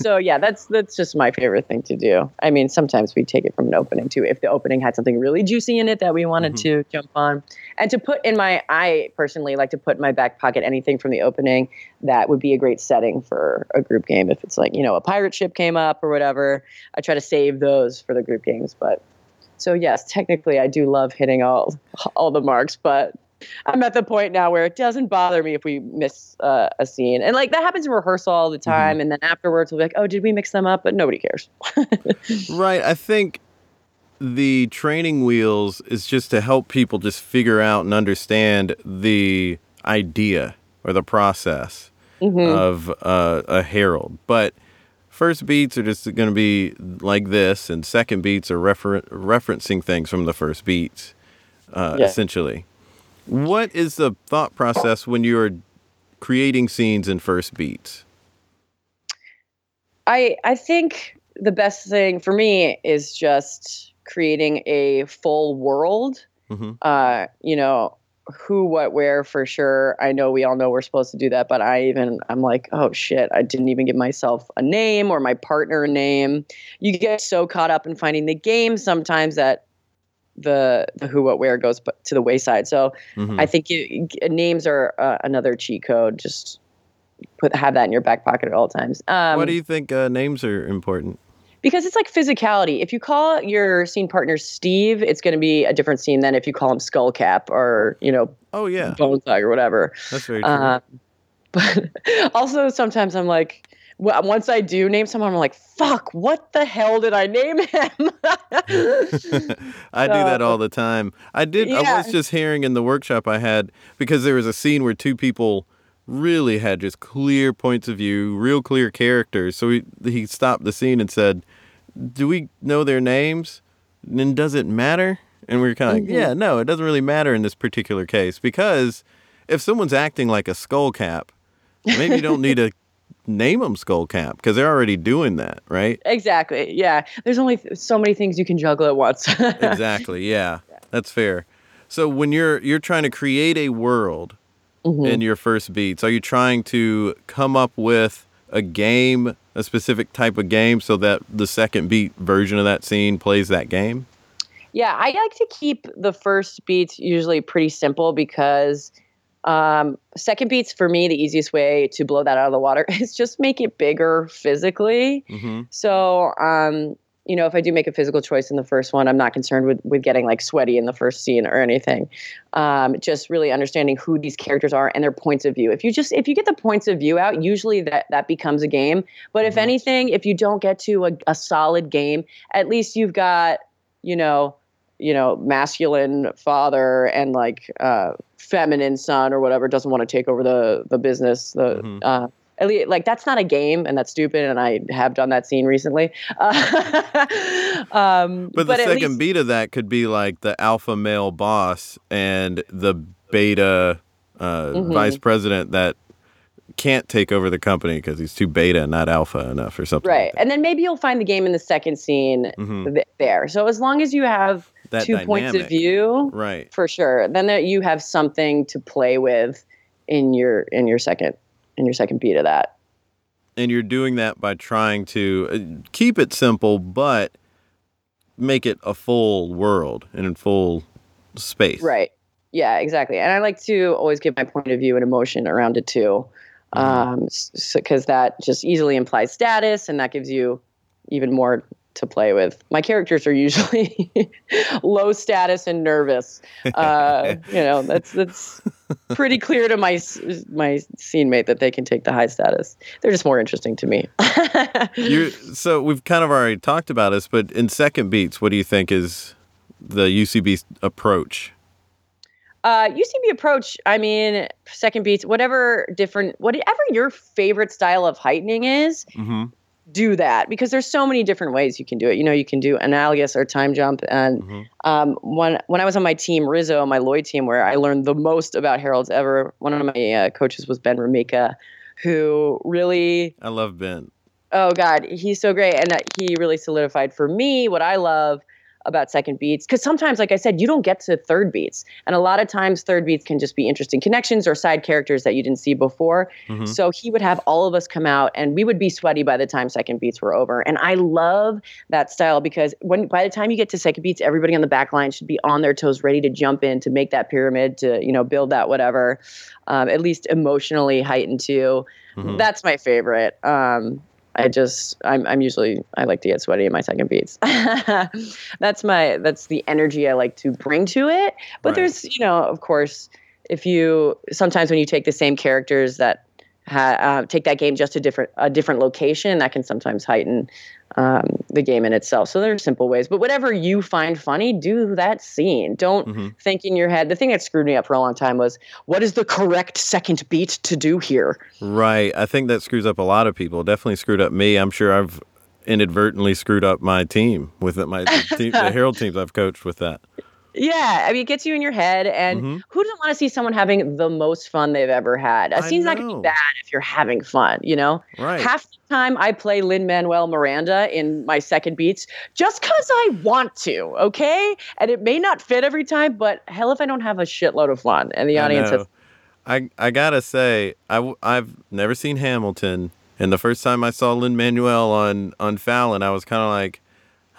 so yeah, that's that's just my favorite thing to do. I mean, sometimes we take it from an opening too. If the opening had something really juicy in it that we wanted Mhm. to jump on, and to put in my, I personally like to put in my back pocket anything from the opening that would be a great setting for a group game. If it's like you know a pirate ship came up or whatever, I try to save those for the group games. But so yes, technically I do love hitting all all the marks, but I'm at the point now where it doesn't bother me if we miss uh, a scene, and like that happens in rehearsal all the time, and then afterwards we'll be like, oh, did we mix them up? But nobody cares. Right. I think the training wheels is just to help people just figure out and understand the idea or the process Mhm. of uh, a Harold. But first beats are just going to be like this, and second beats are refer- referencing things from the first beats, uh, Yeah. essentially. What is the thought process when you're creating scenes in first beats? I I think the best thing for me is just creating a full world. hmm Uh, you know, who, what, where for sure. I know we all know we're supposed to do that, but I even I'm like, oh shit, I didn't even give myself a name or my partner a name. You get so caught up in finding the game sometimes that the the who, what, where goes to the wayside. So hmm I think you, names are uh, another cheat code. Just put have that in your back pocket at all times. Um, Why do you think uh, names are important? because it's like physicality. If you call your scene partner Steve, it's going to be a different scene than if you call him Skullcap or you know Oh yeah, Bone Thug or whatever. that's very true. Uh, but also sometimes I'm like, once I do name someone, I'm like, fuck, what the hell did I name him? I do that all the time. I did. I was just hearing in the workshop I had because there was a scene where two people really had just clear points of view, real clear characters. So he he stopped the scene and said, "Do we know their names? And does it matter?" And we were kind of Mhm. like, "Yeah, no, it doesn't really matter in this particular case because if someone's acting like a skull cap, maybe you don't need to." Name them skull cap because they're already doing that, right? exactly. Yeah. There's only th- so many things you can juggle at once. exactly yeah that's fair so when you're you're trying to create a world Mhm. in your first beats are you trying to come up with a game a specific type of game so that the second beat version of that scene plays that game Yeah, I like to keep the first beats usually pretty simple because um, second beats for me the easiest way to blow that out of the water is just make it bigger physically. mm-hmm. So, um, you know, if I do make a physical choice in the first one, I'm not concerned with with getting like sweaty in the first scene or anything. Um, just really understanding who these characters are and their points of view. If you just if you get the points of view out, usually that that becomes a game. But if Mhm. anything, if you don't get to a, a solid game, at least you've got you know you know masculine father and like uh, feminine son or whatever doesn't want to take over the the business. The Mhm. uh, at least, like that's not a game and that's stupid and i have done that scene recently uh, um, but the at second least- beat of that could be like the alpha male boss and the beta uh, Mhm. vice president that can't take over the company because he's too beta, not alpha enough, or something. Right. like. And then maybe you'll find the game in the second scene Mhm. th- there. So as long as you have That two points of view, Right. for sure, then there, you have something to play with in your in your second in your second beat of that. and you're doing that by trying to uh, keep it simple but make it a full world and in full space Right. Yeah, exactly. And I like to always give my point of view and emotion around it too. Mhm. Um, because that just easily implies status and that gives you even more to play with. My characters are usually low status and nervous. Uh, you know, that's that's pretty clear to my my scene mate that they can take the high status. They're just more interesting to me. you're, so we've kind of already talked about this but in second beats what do you think is the ucb approach Uh, UCB approach. I mean, second beats, whatever different, whatever your favorite style of heightening is, mm-hmm. Do that because there's so many different ways you can do it. You know, you can do analogous or time jump. And Mhm. um, when when I was on my team, Rizzo, my Lloyd team, where I learned the most about Harolds ever, one of my uh, coaches was Ben Rameaka, who really i love ben Oh God, he's so great, and uh, he really solidified for me what I love about second beats. Because sometimes, like I said, you don't get to third beats, and a lot of times third beats can just be interesting connections or side characters that you didn't see before. Mhm. So he would have all of us come out, and we would be sweaty by the time second beats were over. And I love that style because when by the time you get to second beats, everybody on the back line should be on their toes, ready to jump in to make that pyramid, to you know build that whatever, um, at least emotionally heightened too. Mhm. That's my favorite. Um, I just I'm I'm usually I like to get sweaty in my second beats. that's my that's the energy I like to bring to it. But Right. there's you know of course if you sometimes when you take the same characters that ha, uh, take that game just to different a different location that can sometimes heighten um, the game in itself. So there's simple ways. But whatever you find funny, do that scene. Don't Mhm. think in your head. The thing that screwed me up for a long time was what is the correct second beat to do here. right i think that screws up a lot of people definitely screwed up me i'm sure i've inadvertently screwed up my team with it my team, the Harold teams i've coached with that Yeah, I mean, it gets you in your head, and Mhm. who doesn't want to see someone having the most fun they've ever had? A I scene's not going to be bad if you're having fun, you know? right Half the time I play Lin Manuel Miranda in my second beats just because I want to, okay? And it may not fit every time, but hell if I don't have a shitload of fun and the I audience know. has. I I gotta say, I, I've never seen Hamilton, and the first time I saw Lin Manuel on on Fallon, I was kind of like,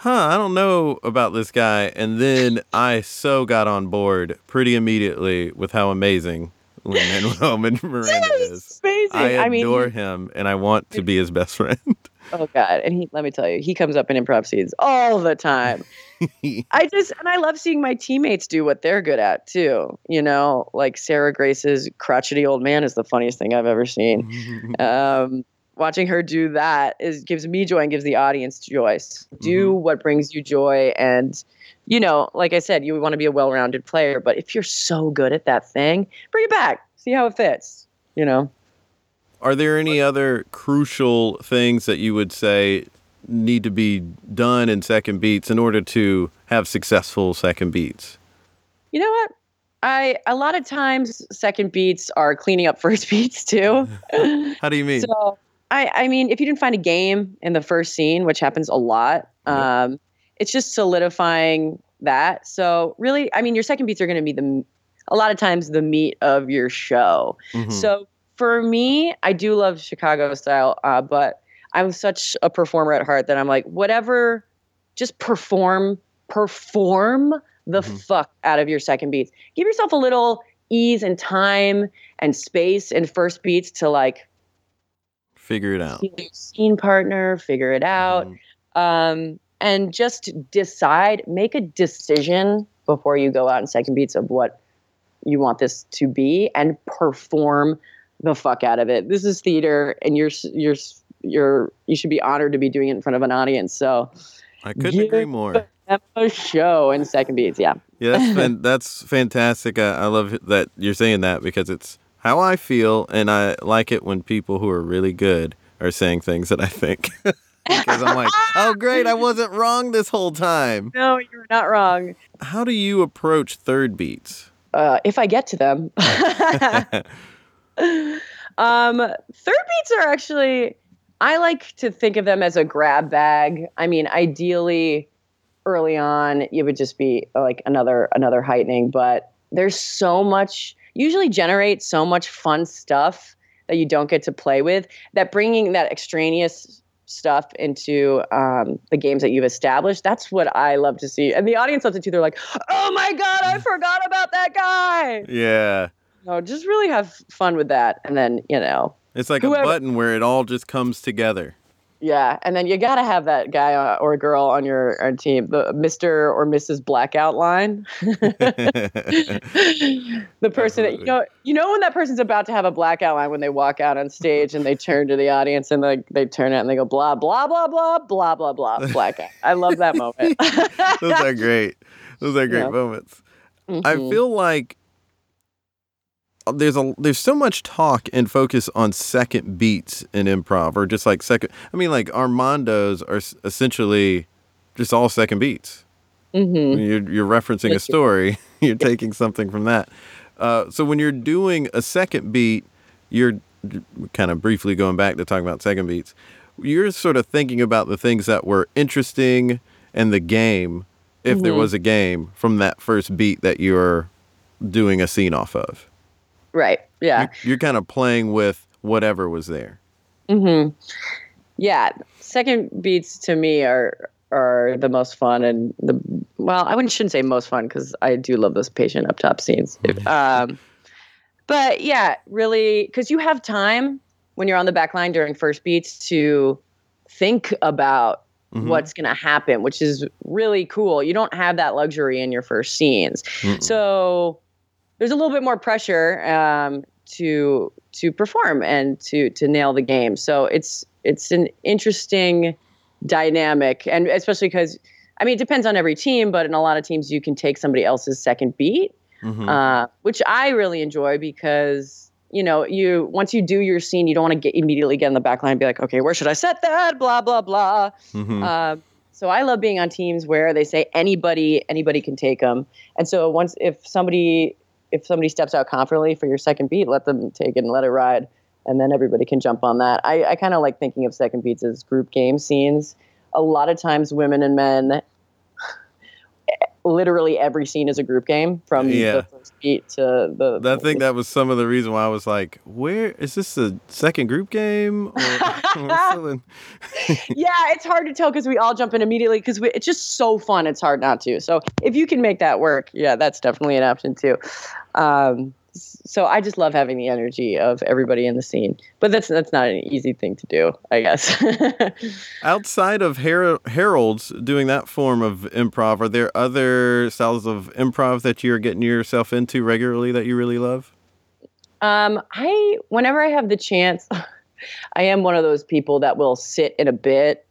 "Huh, I don't know about this guy." And then I so got on board pretty immediately with how amazing Lin Manuel Miranda is. Amazing. I I, mean, adore him, and I want to be his best friend. oh God. And he, let me tell you, he comes up in improv scenes all the time. I just and I love seeing my teammates do what they're good at too. You know, like Sarah Grace's crotchety old man is the funniest thing I've ever seen. Um, watching her do that is gives me joy and gives the audience joy. So do mm-hmm. what brings you joy, and you know, like I said, you want to be a well-rounded player. But if you're so good at that thing, bring it back. See how it fits. You know. Are there any other crucial things that you would say need to be done in second beats in order to have successful second beats? You know what? I a lot of times second beats are cleaning up first beats too. How do you mean? So I, I mean, if you didn't find a game in the first scene, which happens a lot, um, it's just solidifying that. So really, I mean, your second beats are going to be the a lot of times the meat of your show. Mhm. So for me, I do love Chicago style, uh, but I'm such a performer at heart that I'm like, whatever, just perform, perform the Mhm. fuck out of your second beats. Give yourself a little ease and time and space in first beats to like Figure it out. scene partner, figure it out, Mhm. um, and just decide, make a decision before you go out in second beats of what you want this to be, and perform the fuck out of it. This is theater, and you're you're you're you should be honored to be doing it in front of an audience. So I couldn't agree more. a show in second beats, yeah. Yeah, that's fan- that's fantastic. I, I love that you're saying that because it's how I feel, and I like it when people who are really good are saying things that I think. because I'm like, oh great, I wasn't wrong this whole time. No, you're not wrong. How do you approach third beats? Uh, if I get to them. Um, third beats are actually, I like to think of them as a grab bag. I mean, ideally, early on, it would just be like another another heightening, but there's so much. Usually, generate so much fun stuff that you don't get to play with. That bringing that extraneous stuff into um, the games that you've established. That's what I love to see, and the audience loves it too. They're like, "Oh my god, I forgot about that guy." Yeah. No, just really have fun with that, and then you know, It's like Whoever- a button where it all just comes together. Yeah, and then you gotta have that guy uh, or girl on your uh, team, the Mister or Mrs. Blackout line. the person that you know, you know when that person's about to have a blackout line when they walk out on stage and they turn to the audience and like they turn out and they go blah blah blah blah blah blah blah blackout. I love that moment. Those are great. Those are great Yeah. moments. I Mhm. feel like there's a there's so much talk and focus on second beats in improv or just like second I mean like Armandos are essentially just all second beats. Mhm. You're, you're referencing a story. You're taking something from that. Uh, so when you're doing a second beat, you're kind of briefly going back to talking about second beats. You're sort of thinking about the things that were interesting and the game, if there Mhm. was a game, from that first beat that you're doing a scene off of. Right. Yeah. You're, you're kind of playing with whatever was there. hmm Yeah, second beats to me are are the most fun and the well, I wouldn't shouldn't say most fun because I do love those patient up top scenes. Um, but yeah, really, because you have time when you're on the back line during first beats to think about Mhm. what's going to happen, which is really cool. You don't have that luxury in your first scenes. Mm-mm. So there's a little bit more pressure um, to to perform and to to nail the game. So it's it's an interesting dynamic, and especially because I mean it depends on every team, but in a lot of teams you can take somebody else's second beat, Mhm. uh, which I really enjoy because you know you once you do your scene, you don't want to get immediately get in the back line and be like, okay, where should I set that? Blah blah blah. Mhm. Um, so I love being on teams where they say anybody anybody can take them. And so once if somebody if somebody steps out confidently for your second beat, let them take it and let it ride, and then everybody can jump on that. I, I kind of like thinking of second beats as group game scenes. A lot of times, women and men. Literally every scene is a group game from Yeah. the first beat to the. I think that was some of the reason why I was like, "Where is this a second group game?" Or, yeah, it's hard to tell because we all jump in immediately because it's just so fun. It's hard not to. So if you can make that work, yeah, that's definitely an option too. Um, so I just love having the energy of everybody in the scene, but that's that's not an easy thing to do, I guess. Outside of Her- Harold's doing that form of improv, are there other styles of improv that you're getting yourself into regularly that you really love? Um, I whenever I have the chance, I am one of those people that will sit in a bit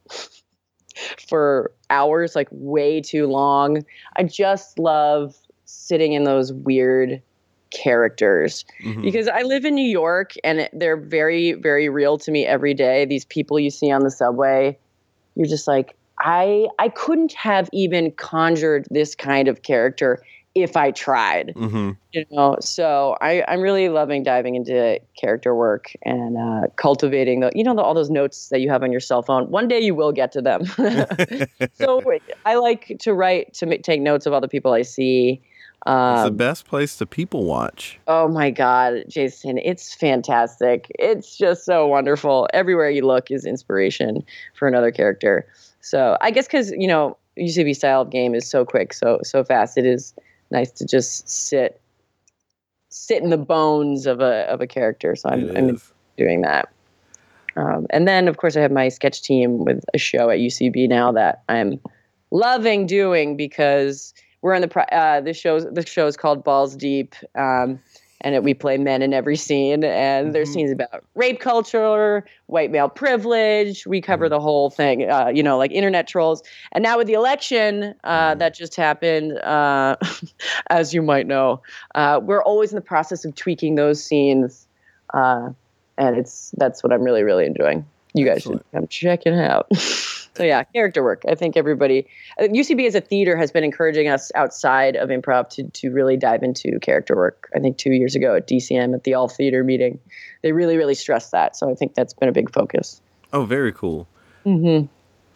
for hours, like way too long. I just love sitting in those weird characters Mhm. because I live in New York and it- they're very, very real to me every day. These people you see on the subway, you're just like, I I couldn't have even conjured this kind of character if I tried Mhm. you know so I, i'm really loving diving into character work and uh, cultivating the you know the, all those notes that you have on your cell phone one day you will get to them so i like to write to ma- take notes of all the people i see it's the um, best place to people watch. oh my god jason it's fantastic. It's just so wonderful. Everywhere you look is inspiration for another character. So i guess because you know ucb style of game is so quick so so fast it is nice to just sit sit in the bones of a of a character. So i'm, I'm doing that. Um, and then of course i have my sketch team with a show at ucb now that i'm loving doing because we're in the uh, the shows the show is called balls deep um, and it, we play men in every scene and there's Mhm. scenes about rape culture white male privilege we cover Mhm. the whole thing uh, you know like internet trolls and now with the election uh, Mhm. that just happened uh, as you might know uh, we're always in the process of tweaking those scenes uh, and it's that's what i'm really really enjoying you guys Excellent. should come check it out so yeah, character work. I think everybody UCB as a theater has been encouraging us outside of improv to to really dive into character work. I think two years ago at DCM at the All Theater meeting, they really really stressed that. So I think that's been a big focus. Oh, very cool. Mm-hmm.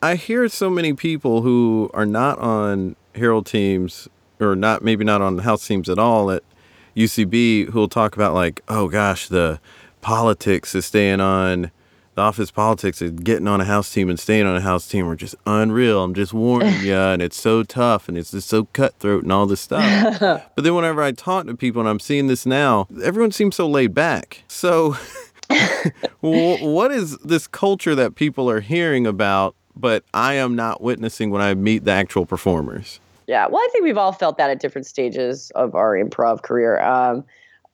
I hear so many people who are not on Harold teams or not maybe not on house teams at all at UCB who will talk about like, oh gosh, the politics is staying on the office politics is getting on a house team and staying on a house team are just unreal. I'm just warning you, and it's so tough and it's just so cutthroat and all this stuff. but then whenever I talk to people and I'm seeing this now, everyone seems so laid back. So, what is this culture that people are hearing about, but I am not witnessing when I meet the actual performers? Yeah, well, I think we've all felt that at different stages of our improv career. Um,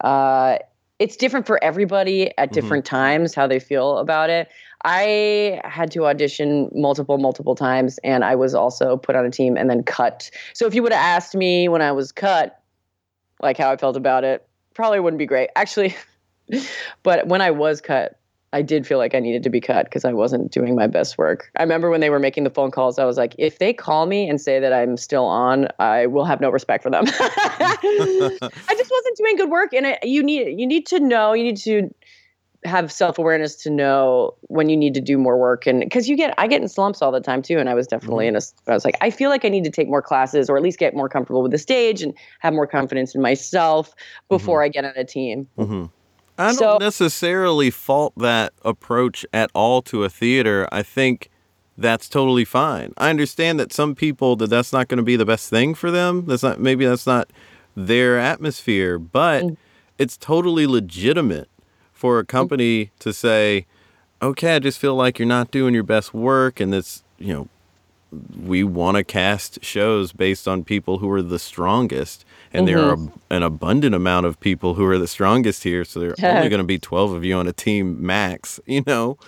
uh, it's different for everybody at mm-hmm. different mm-hmm. times how they feel about it. I had to audition multiple, multiple times, and I was also put on a team and then cut. So if you would have asked me when I was cut, like how I felt about it, probably wouldn't be great. Actually, but when I was cut, I did feel like I needed to be cut because I wasn't doing my best work. I remember when they were making the phone calls, I was like, if they call me and say that I'm still on, I will have no respect for them. I just wasn't doing good work, and it, you need you need to know, you need to have self awareness to know when you need to do more work, and because you get I get in slumps all the time too, and I was definitely mm-hmm. in a. I was like, I feel like I need to take more classes, or at least get more comfortable with the stage and have more confidence in myself before mm-hmm. I get on a team. Mm-hmm. I don't necessarily fault that approach at all to a theater. I think that's totally fine. I understand that some people that that's not going to be the best thing for them. That's not maybe that's not their atmosphere, but mm. it's totally legitimate for a company mm. to say, "Okay, I just feel like you're not doing your best work and it's, you know, we want to cast shows based on people who are the strongest and mm-hmm. there are mm-hmm. an abundant amount of people who are the strongest here so there are only going to be 12 of you on a team max you know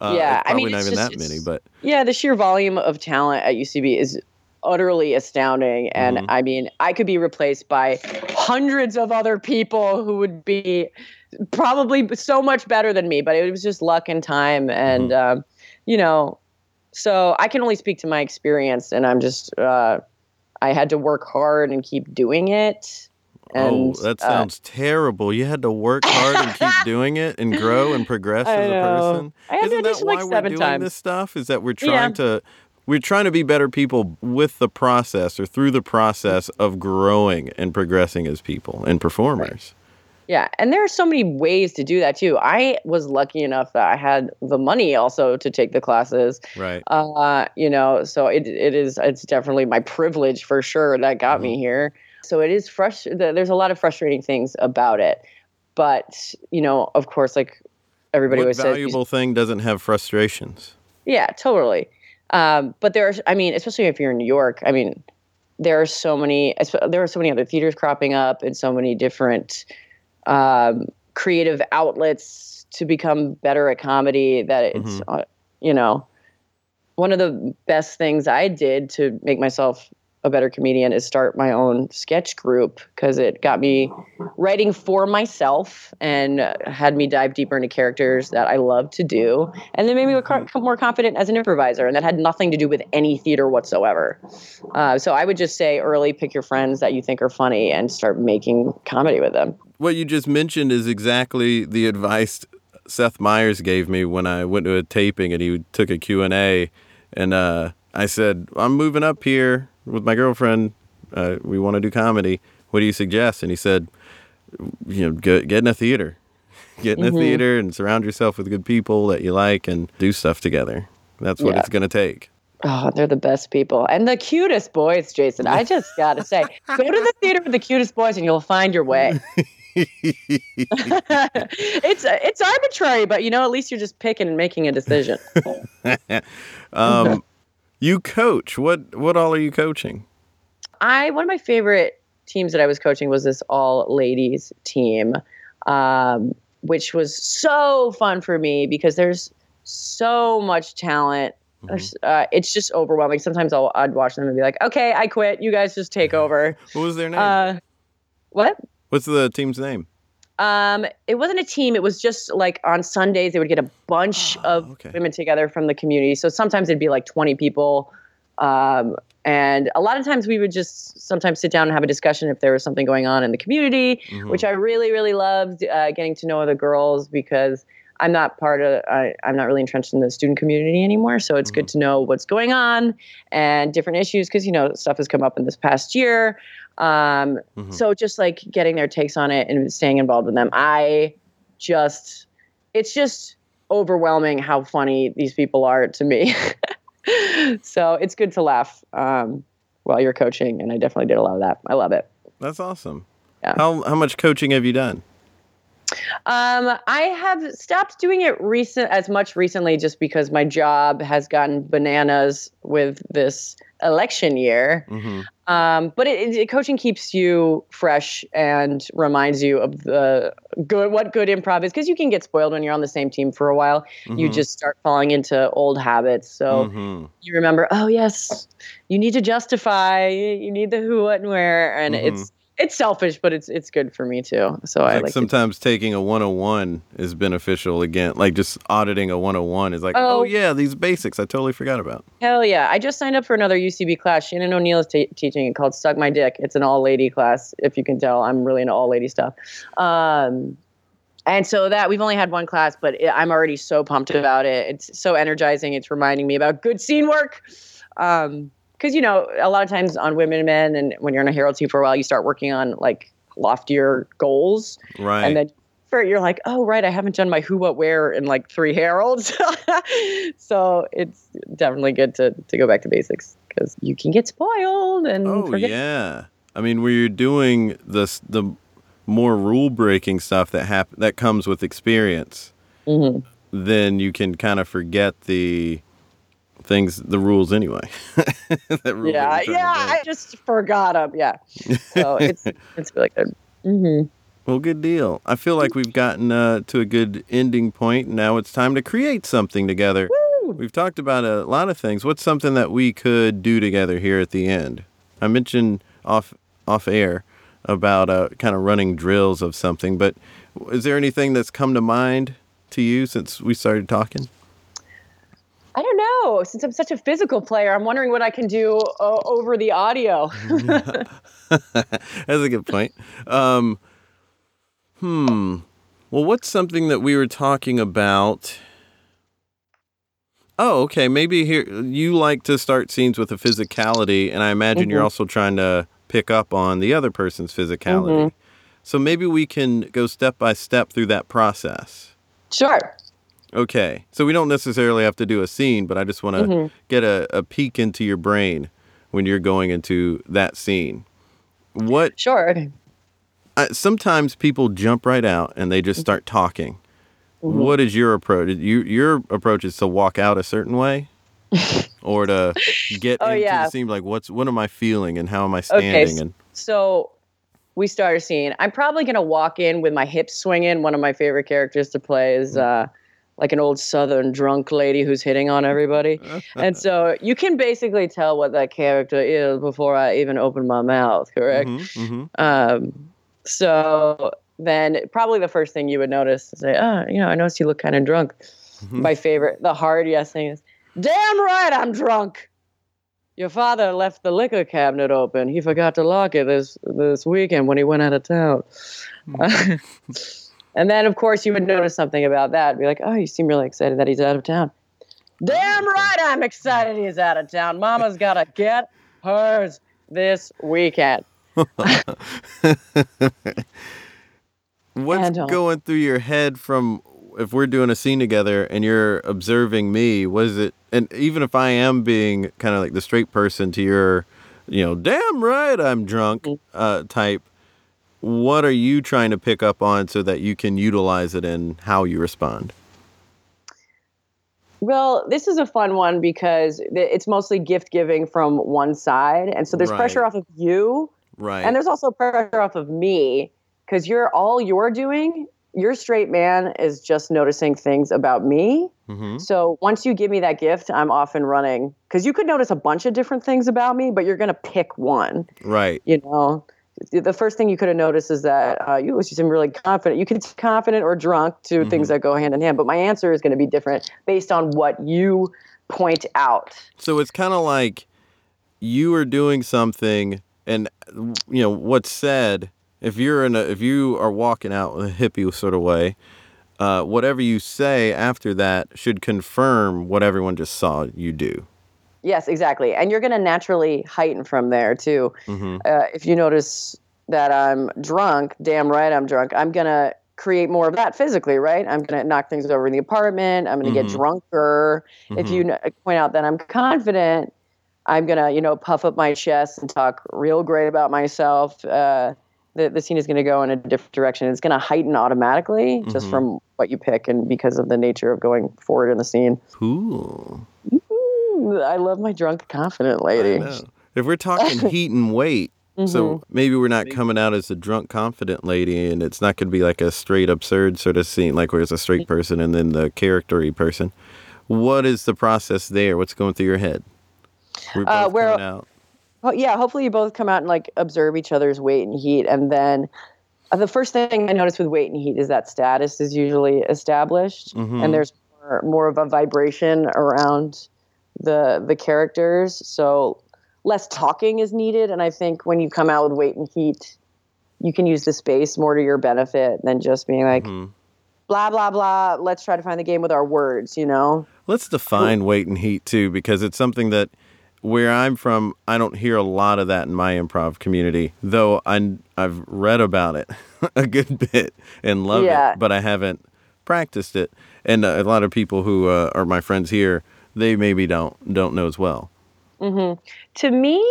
uh, yeah i mean not even just, that many but yeah the sheer volume of talent at ucb is utterly astounding and mm-hmm. i mean i could be replaced by hundreds of other people who would be probably so much better than me but it was just luck and time and mm-hmm. um, you know so I can only speak to my experience, and I'm just uh, I had to work hard and keep doing it. And, oh, that uh, sounds uh, terrible. You had to work hard and keep doing it and grow and progress as a person. I had Isn't to why like we're doing times. this stuff? Is that we're trying yeah. to we're trying to be better people with the process or through the process of growing and progressing as people and performers. Right. Yeah, and there are so many ways to do that too. I was lucky enough that I had the money also to take the classes. Right. Uh, you know, so it it is it's definitely my privilege for sure that got mm-hmm. me here. So it is fresh. There's a lot of frustrating things about it, but you know, of course, like everybody what always valuable says, thing doesn't have frustrations. Yeah, totally. Um, but there's, I mean, especially if you're in New York, I mean, there are so many, there are so many other theaters cropping up and so many different um, creative outlets to become better at comedy that it's mm-hmm. uh, you know one of the best things i did to make myself a better comedian is start my own sketch group because it got me writing for myself and had me dive deeper into characters that I love to do, and then made me mm-hmm. more confident as an improviser. And that had nothing to do with any theater whatsoever. Uh, so I would just say early, pick your friends that you think are funny and start making comedy with them what you just mentioned is exactly the advice Seth Meyers gave me when I went to a taping and he took a Q&A and uh, I said, I'm moving up here with my girlfriend. Uh, we want to do comedy. What do you suggest? And he said, you know, get, get in a theater. Get in mm-hmm. a theater and surround yourself with good people that you like and do stuff together. That's what yeah. it's going to take. Oh, they're the best people and the cutest boys, Jason. I just got to say, go to the theater with the cutest boys and you'll find your way. it's it's arbitrary, but you know, at least you're just picking and making a decision. um, you coach. What what all are you coaching? I one of my favorite teams that I was coaching was this all ladies team, um, which was so fun for me because there's so much talent. Mm-hmm. Uh, it's just overwhelming. Sometimes I'll I'd watch them and be like, okay, I quit. You guys just take over. What was their name? Uh, what? What's the team's name? Um, it wasn't a team. It was just like on Sundays they would get a bunch Oh, of okay. women together from the community. So sometimes it'd be like 20 people. Um, and a lot of times we would just sometimes sit down and have a discussion if there was something going on in the community, Mhm. which I really, really loved uh, getting to know other girls because I'm not part of, I, I'm not really entrenched in the student community anymore. So it's good to know what's going on and different issues because, you know, stuff has come up in this past year. Um, Mhm. So just like getting their takes on it and staying involved with them. I just, it's just overwhelming how funny these people are to me. so it's good to laugh um, while you're coaching. And I definitely did a lot of that. I love it. That's awesome. Yeah. How how much coaching have you done? Um, I have stopped doing it recent as much recently just because my job has gotten bananas with this election year. hmm Um, but it, it, coaching keeps you fresh and reminds you of the good what good improv is because you can get spoiled when you're on the same team for a while. You Mhm. just start falling into old habits. So hmm you remember, oh yes, you need to justify, you need the who, what, and where, and Mhm. it's it's selfish, but it's it's good for me too. So I like, like sometimes taking a 101 is beneficial again. Like just auditing a 101 is like, oh, Oh. yeah, these basics I totally forgot about. Hell yeah. I just signed up for another UCB class. Shannon O'Neill is ta teaching it called Suck My Dick. It's an all lady class. If you can tell, I'm really into all lady stuff. Um, and so that we've only had one class, but it, I'm already so pumped about it. It's so energizing. It's reminding me about good scene work. Um, because you know, a lot of times on Women and Men, and when you're on a Harold team for a while, you start working on like loftier goals, Right. and then for you're like, oh right, I haven't done my who, what, where in like three Harolds. so it's definitely good to to go back to basics because you can get spoiled and oh forget. yeah. I mean, where you're doing this the more rule breaking stuff that hap- that comes with experience, Mhm. then you can kind of forget the things, the rules anyway. rule Yeah, you're trying to yeah. I just forgot them. Yeah, so it's it's really good. hmm Well, good deal. I feel like we've gotten uh, to a good ending point. Now it's time to create something together. Woo! We've talked about a lot of things. What's something that we could do together here at the end? I mentioned off off air about uh, kind of running drills of something, but is there anything that's come to mind to you since we started talking? I. Since I'm such a physical player, I'm wondering what I can do uh, over the audio. That's a good point. Um, hmm. Well, what's something that we were talking about? Oh, okay. Maybe here you like to start scenes with a physicality, and I imagine you're Mhm. also trying to pick up on the other person's physicality. Mhm. So maybe we can go step by step through that process. sure. Okay. So we don't necessarily have to do a scene, but I just want to Mhm. get a, a peek into your brain when you're going into that scene. What Sure. Okay. I, sometimes people jump right out and they Mm-hmm. just start talking. What is your approach? You, your approach is to walk out a certain way, or to get Oh, into yeah. the scene. Like, what's what am I feeling and how am I Okay, standing? s- and So we start a scene. I'm probably gonna walk in with my hips swinging. One of my favorite characters to play is uh, like an old Southern drunk lady who's hitting on everybody. and so you can basically tell what that character is before I even open my mouth. Correct. Mhm, mhm. Um, so then probably the first thing you would notice is say, oh, you know, I noticed you look kind of drunk. Mhm. My favorite, the hard yes thing is, damn right I'm drunk. Your father left the liquor cabinet open. He forgot to lock it this this weekend when he went out of town. and then, of course, you would notice something about that. Be like, oh, you seem really excited that he's out of town. Damn right I'm excited he's out of town. Mama's got to get hers this weekend. What's And, uh, going through your head from if we're doing a scene together and you're observing me? What is it? And even if I am being kind of like the straight person to your, you know, damn right I'm drunk Mm. uh, type, what are you trying to pick up on so that you can utilize it in how you respond? Well, this is a fun one because it's mostly gift giving from one side. And so there's pressure off of you, Right. and there's also pressure off of me because you're all you're doing. Your straight man is just noticing things about me. hmm So once you give me that gift, I'm off and running because you could notice a bunch of different things about me, but you're going to pick one, Right. you know? The first thing you could have noticed is that uh, you seem really confident. You can be confident or drunk, 2 Mm-hmm. things that go hand in hand. But my answer is going to be different based on what you point out. So it's kind of like you are doing something, and you know what's said. If you're in a, if you are walking out in a hippie sort of way, uh, whatever you say after that should confirm what everyone just saw you do. Yes, exactly. And you're going to naturally heighten from there too. Mm-hmm. Uh, if you notice that I'm drunk, damn right I'm drunk, I'm going to create more of that physically, right? I'm going to knock things over in the apartment. I'm going to Mhm. get drunker. If you point out that I'm confident, I'm going to, you know, puff up my chest and talk real great about myself. Uh, the, the scene is going to go in a different direction. It's going to heighten automatically just Mhm. from what you pick and because of the nature of going forward in the scene. Cool. I love my drunk, confident lady. If we're talking heat and weight, Mm-hmm. so maybe we're not coming out as a drunk, confident lady, and it's not going to be like a straight, absurd sort of scene, like where it's a straight person and then the charactery person. What is the process there? What's going through your head? We're both Uh, where- coming out. Oh, yeah, hopefully you both come out and like observe each other's weight and heat, and then uh, the first thing I notice with weight and heat is that status is usually established, Mhm. and there's more, more of a vibration around the the characters. So less talking is needed, and I think when you come out with weight and heat, you can use the space more to your benefit than just being like Mhm. blah blah blah. Let's try to find the game with our words, you know. Let's define weight and heat too, because it's something that where I'm from, I don't hear a lot of that in my improv community, though I, I've read about it a good bit and love Yeah. it, but I haven't practiced it. And uh, a lot of people who uh, are my friends here, they maybe don't don't know as well. to me,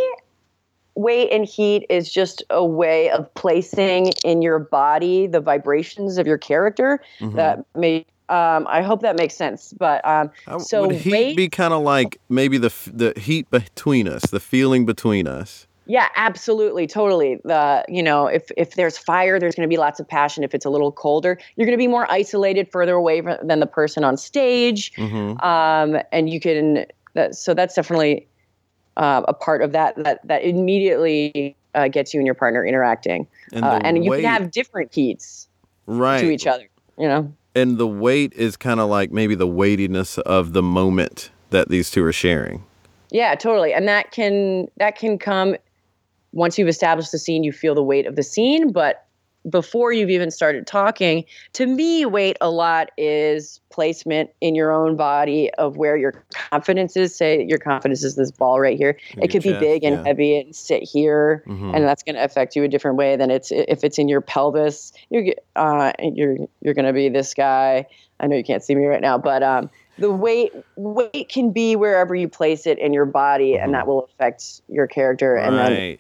weight and heat is just a way of placing in your body the vibrations of your character. Mm-hmm. That may, um, I hope that makes sense. But um, so Would heat weight, be kind of like maybe the the heat between us, the feeling between us? Yeah, absolutely, totally. The you know, if if there's fire, there's going to be lots of passion. If it's a little colder, you're going to be more isolated, further away than the person on stage. Mm-hmm. um, and you can that, so that's definitely uh, a part of that that that immediately uh, gets you and your partner interacting And, uh, and you weight, can have different heats right, to each other you know and the weight is kind of like maybe the weightiness of the moment that these two are sharing. yeah totally and that can that can come once you've established the scene you feel the weight of the scene but before you've even started talking to me weight a lot is placement in your own body of where your confidence is say your confidence is this ball right here In it could be big and yeah. heavy and sit here Mhm. and that's going to affect you a different way than it's if it's in your pelvis you're uh, you're you're going to be this guy i know you can't see me right now but um the weight weight can be wherever you place it in your body Mhm. and that will affect your character and then right.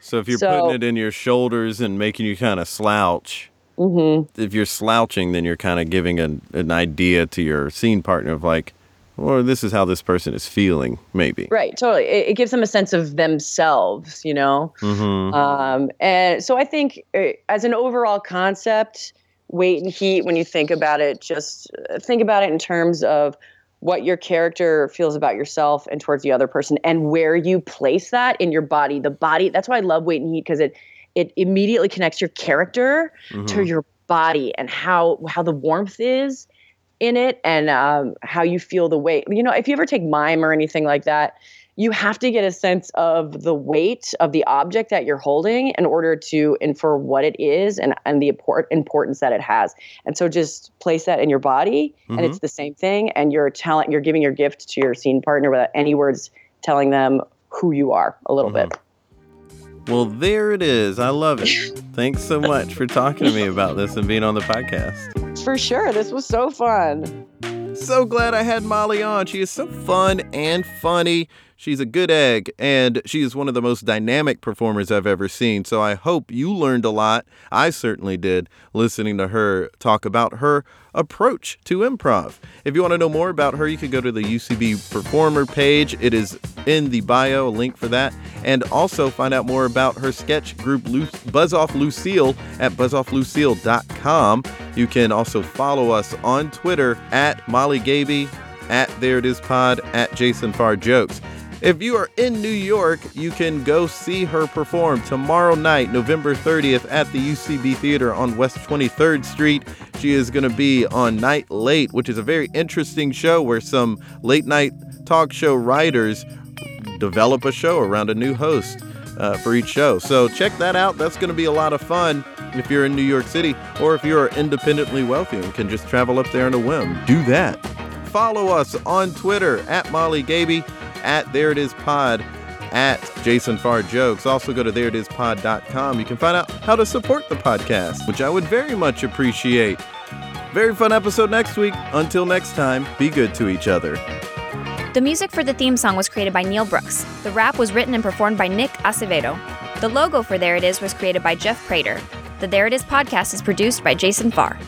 So if you're so- putting it in your shoulders and making you kind of slouch, mhm. if you're slouching, then you're kind of giving an, an idea to your scene partner of like, or this is how this person is feeling, maybe. right totally it, it gives them a sense of themselves you know Mm-hmm. Um, and so I think uh, as an overall concept, weight and heat, when you think about it, just uh, think about it in terms of what your character feels about yourself and towards the other person and where you place that in your body. The body, that's why I love weight and heat because it it immediately connects your character to your body and how how the warmth is in it and um, how you feel the weight. You know, if you ever take mime or anything like that, you have to get a sense of the weight of the object that you're holding in order to infer what it is and, and the import, importance that it has. And so just place that in your body and it's mm-hmm. the same thing. And you're telling, you're giving your gift to your scene partner without any words telling them who you are a little mm-hmm. bit. Well, there it is. I love it. Thanks so much for talking to me about this and being on the podcast. For sure. This was so fun. So glad I had Molly on. She is so fun and funny. She's a good egg, and she is one of the most dynamic performers I've ever seen. So I hope you learned a lot. I certainly did listening to her talk about her approach to improv. If you want to know more about her, you can go to the UCB performer page. It is in the bio, a link for that. And also find out more about her sketch group Buzz Off Lucille at buzzofflucille.com. You can also follow us on Twitter at Molly Gaby, at There It Is Pod, at Jason Farr Jokes. If you are in New York, you can go see her perform tomorrow night, November 30th, at the UCB Theater on West 23rd Street. She is going to be on Night Late, which is a very interesting show where some late night talk show writers develop a show around a new host uh, for each show. So check that out. That's going to be a lot of fun if you're in New York City or if you're independently wealthy and can just travel up there on a whim. Do that. Follow us on Twitter at Molly Gaby, at There It Is Pod, at Jason Farr Jokes. Also go to thereitispod.com. You can find out how to support the podcast, which I would very much appreciate. Very fun episode next week. Until next time, be good to each other. The music for the theme song was created by Neil Brooks. The rap was written and performed by Nick Acevedo. The logo for There It Is was created by Jeff Prater. The There It Is podcast is produced by Jason Farr.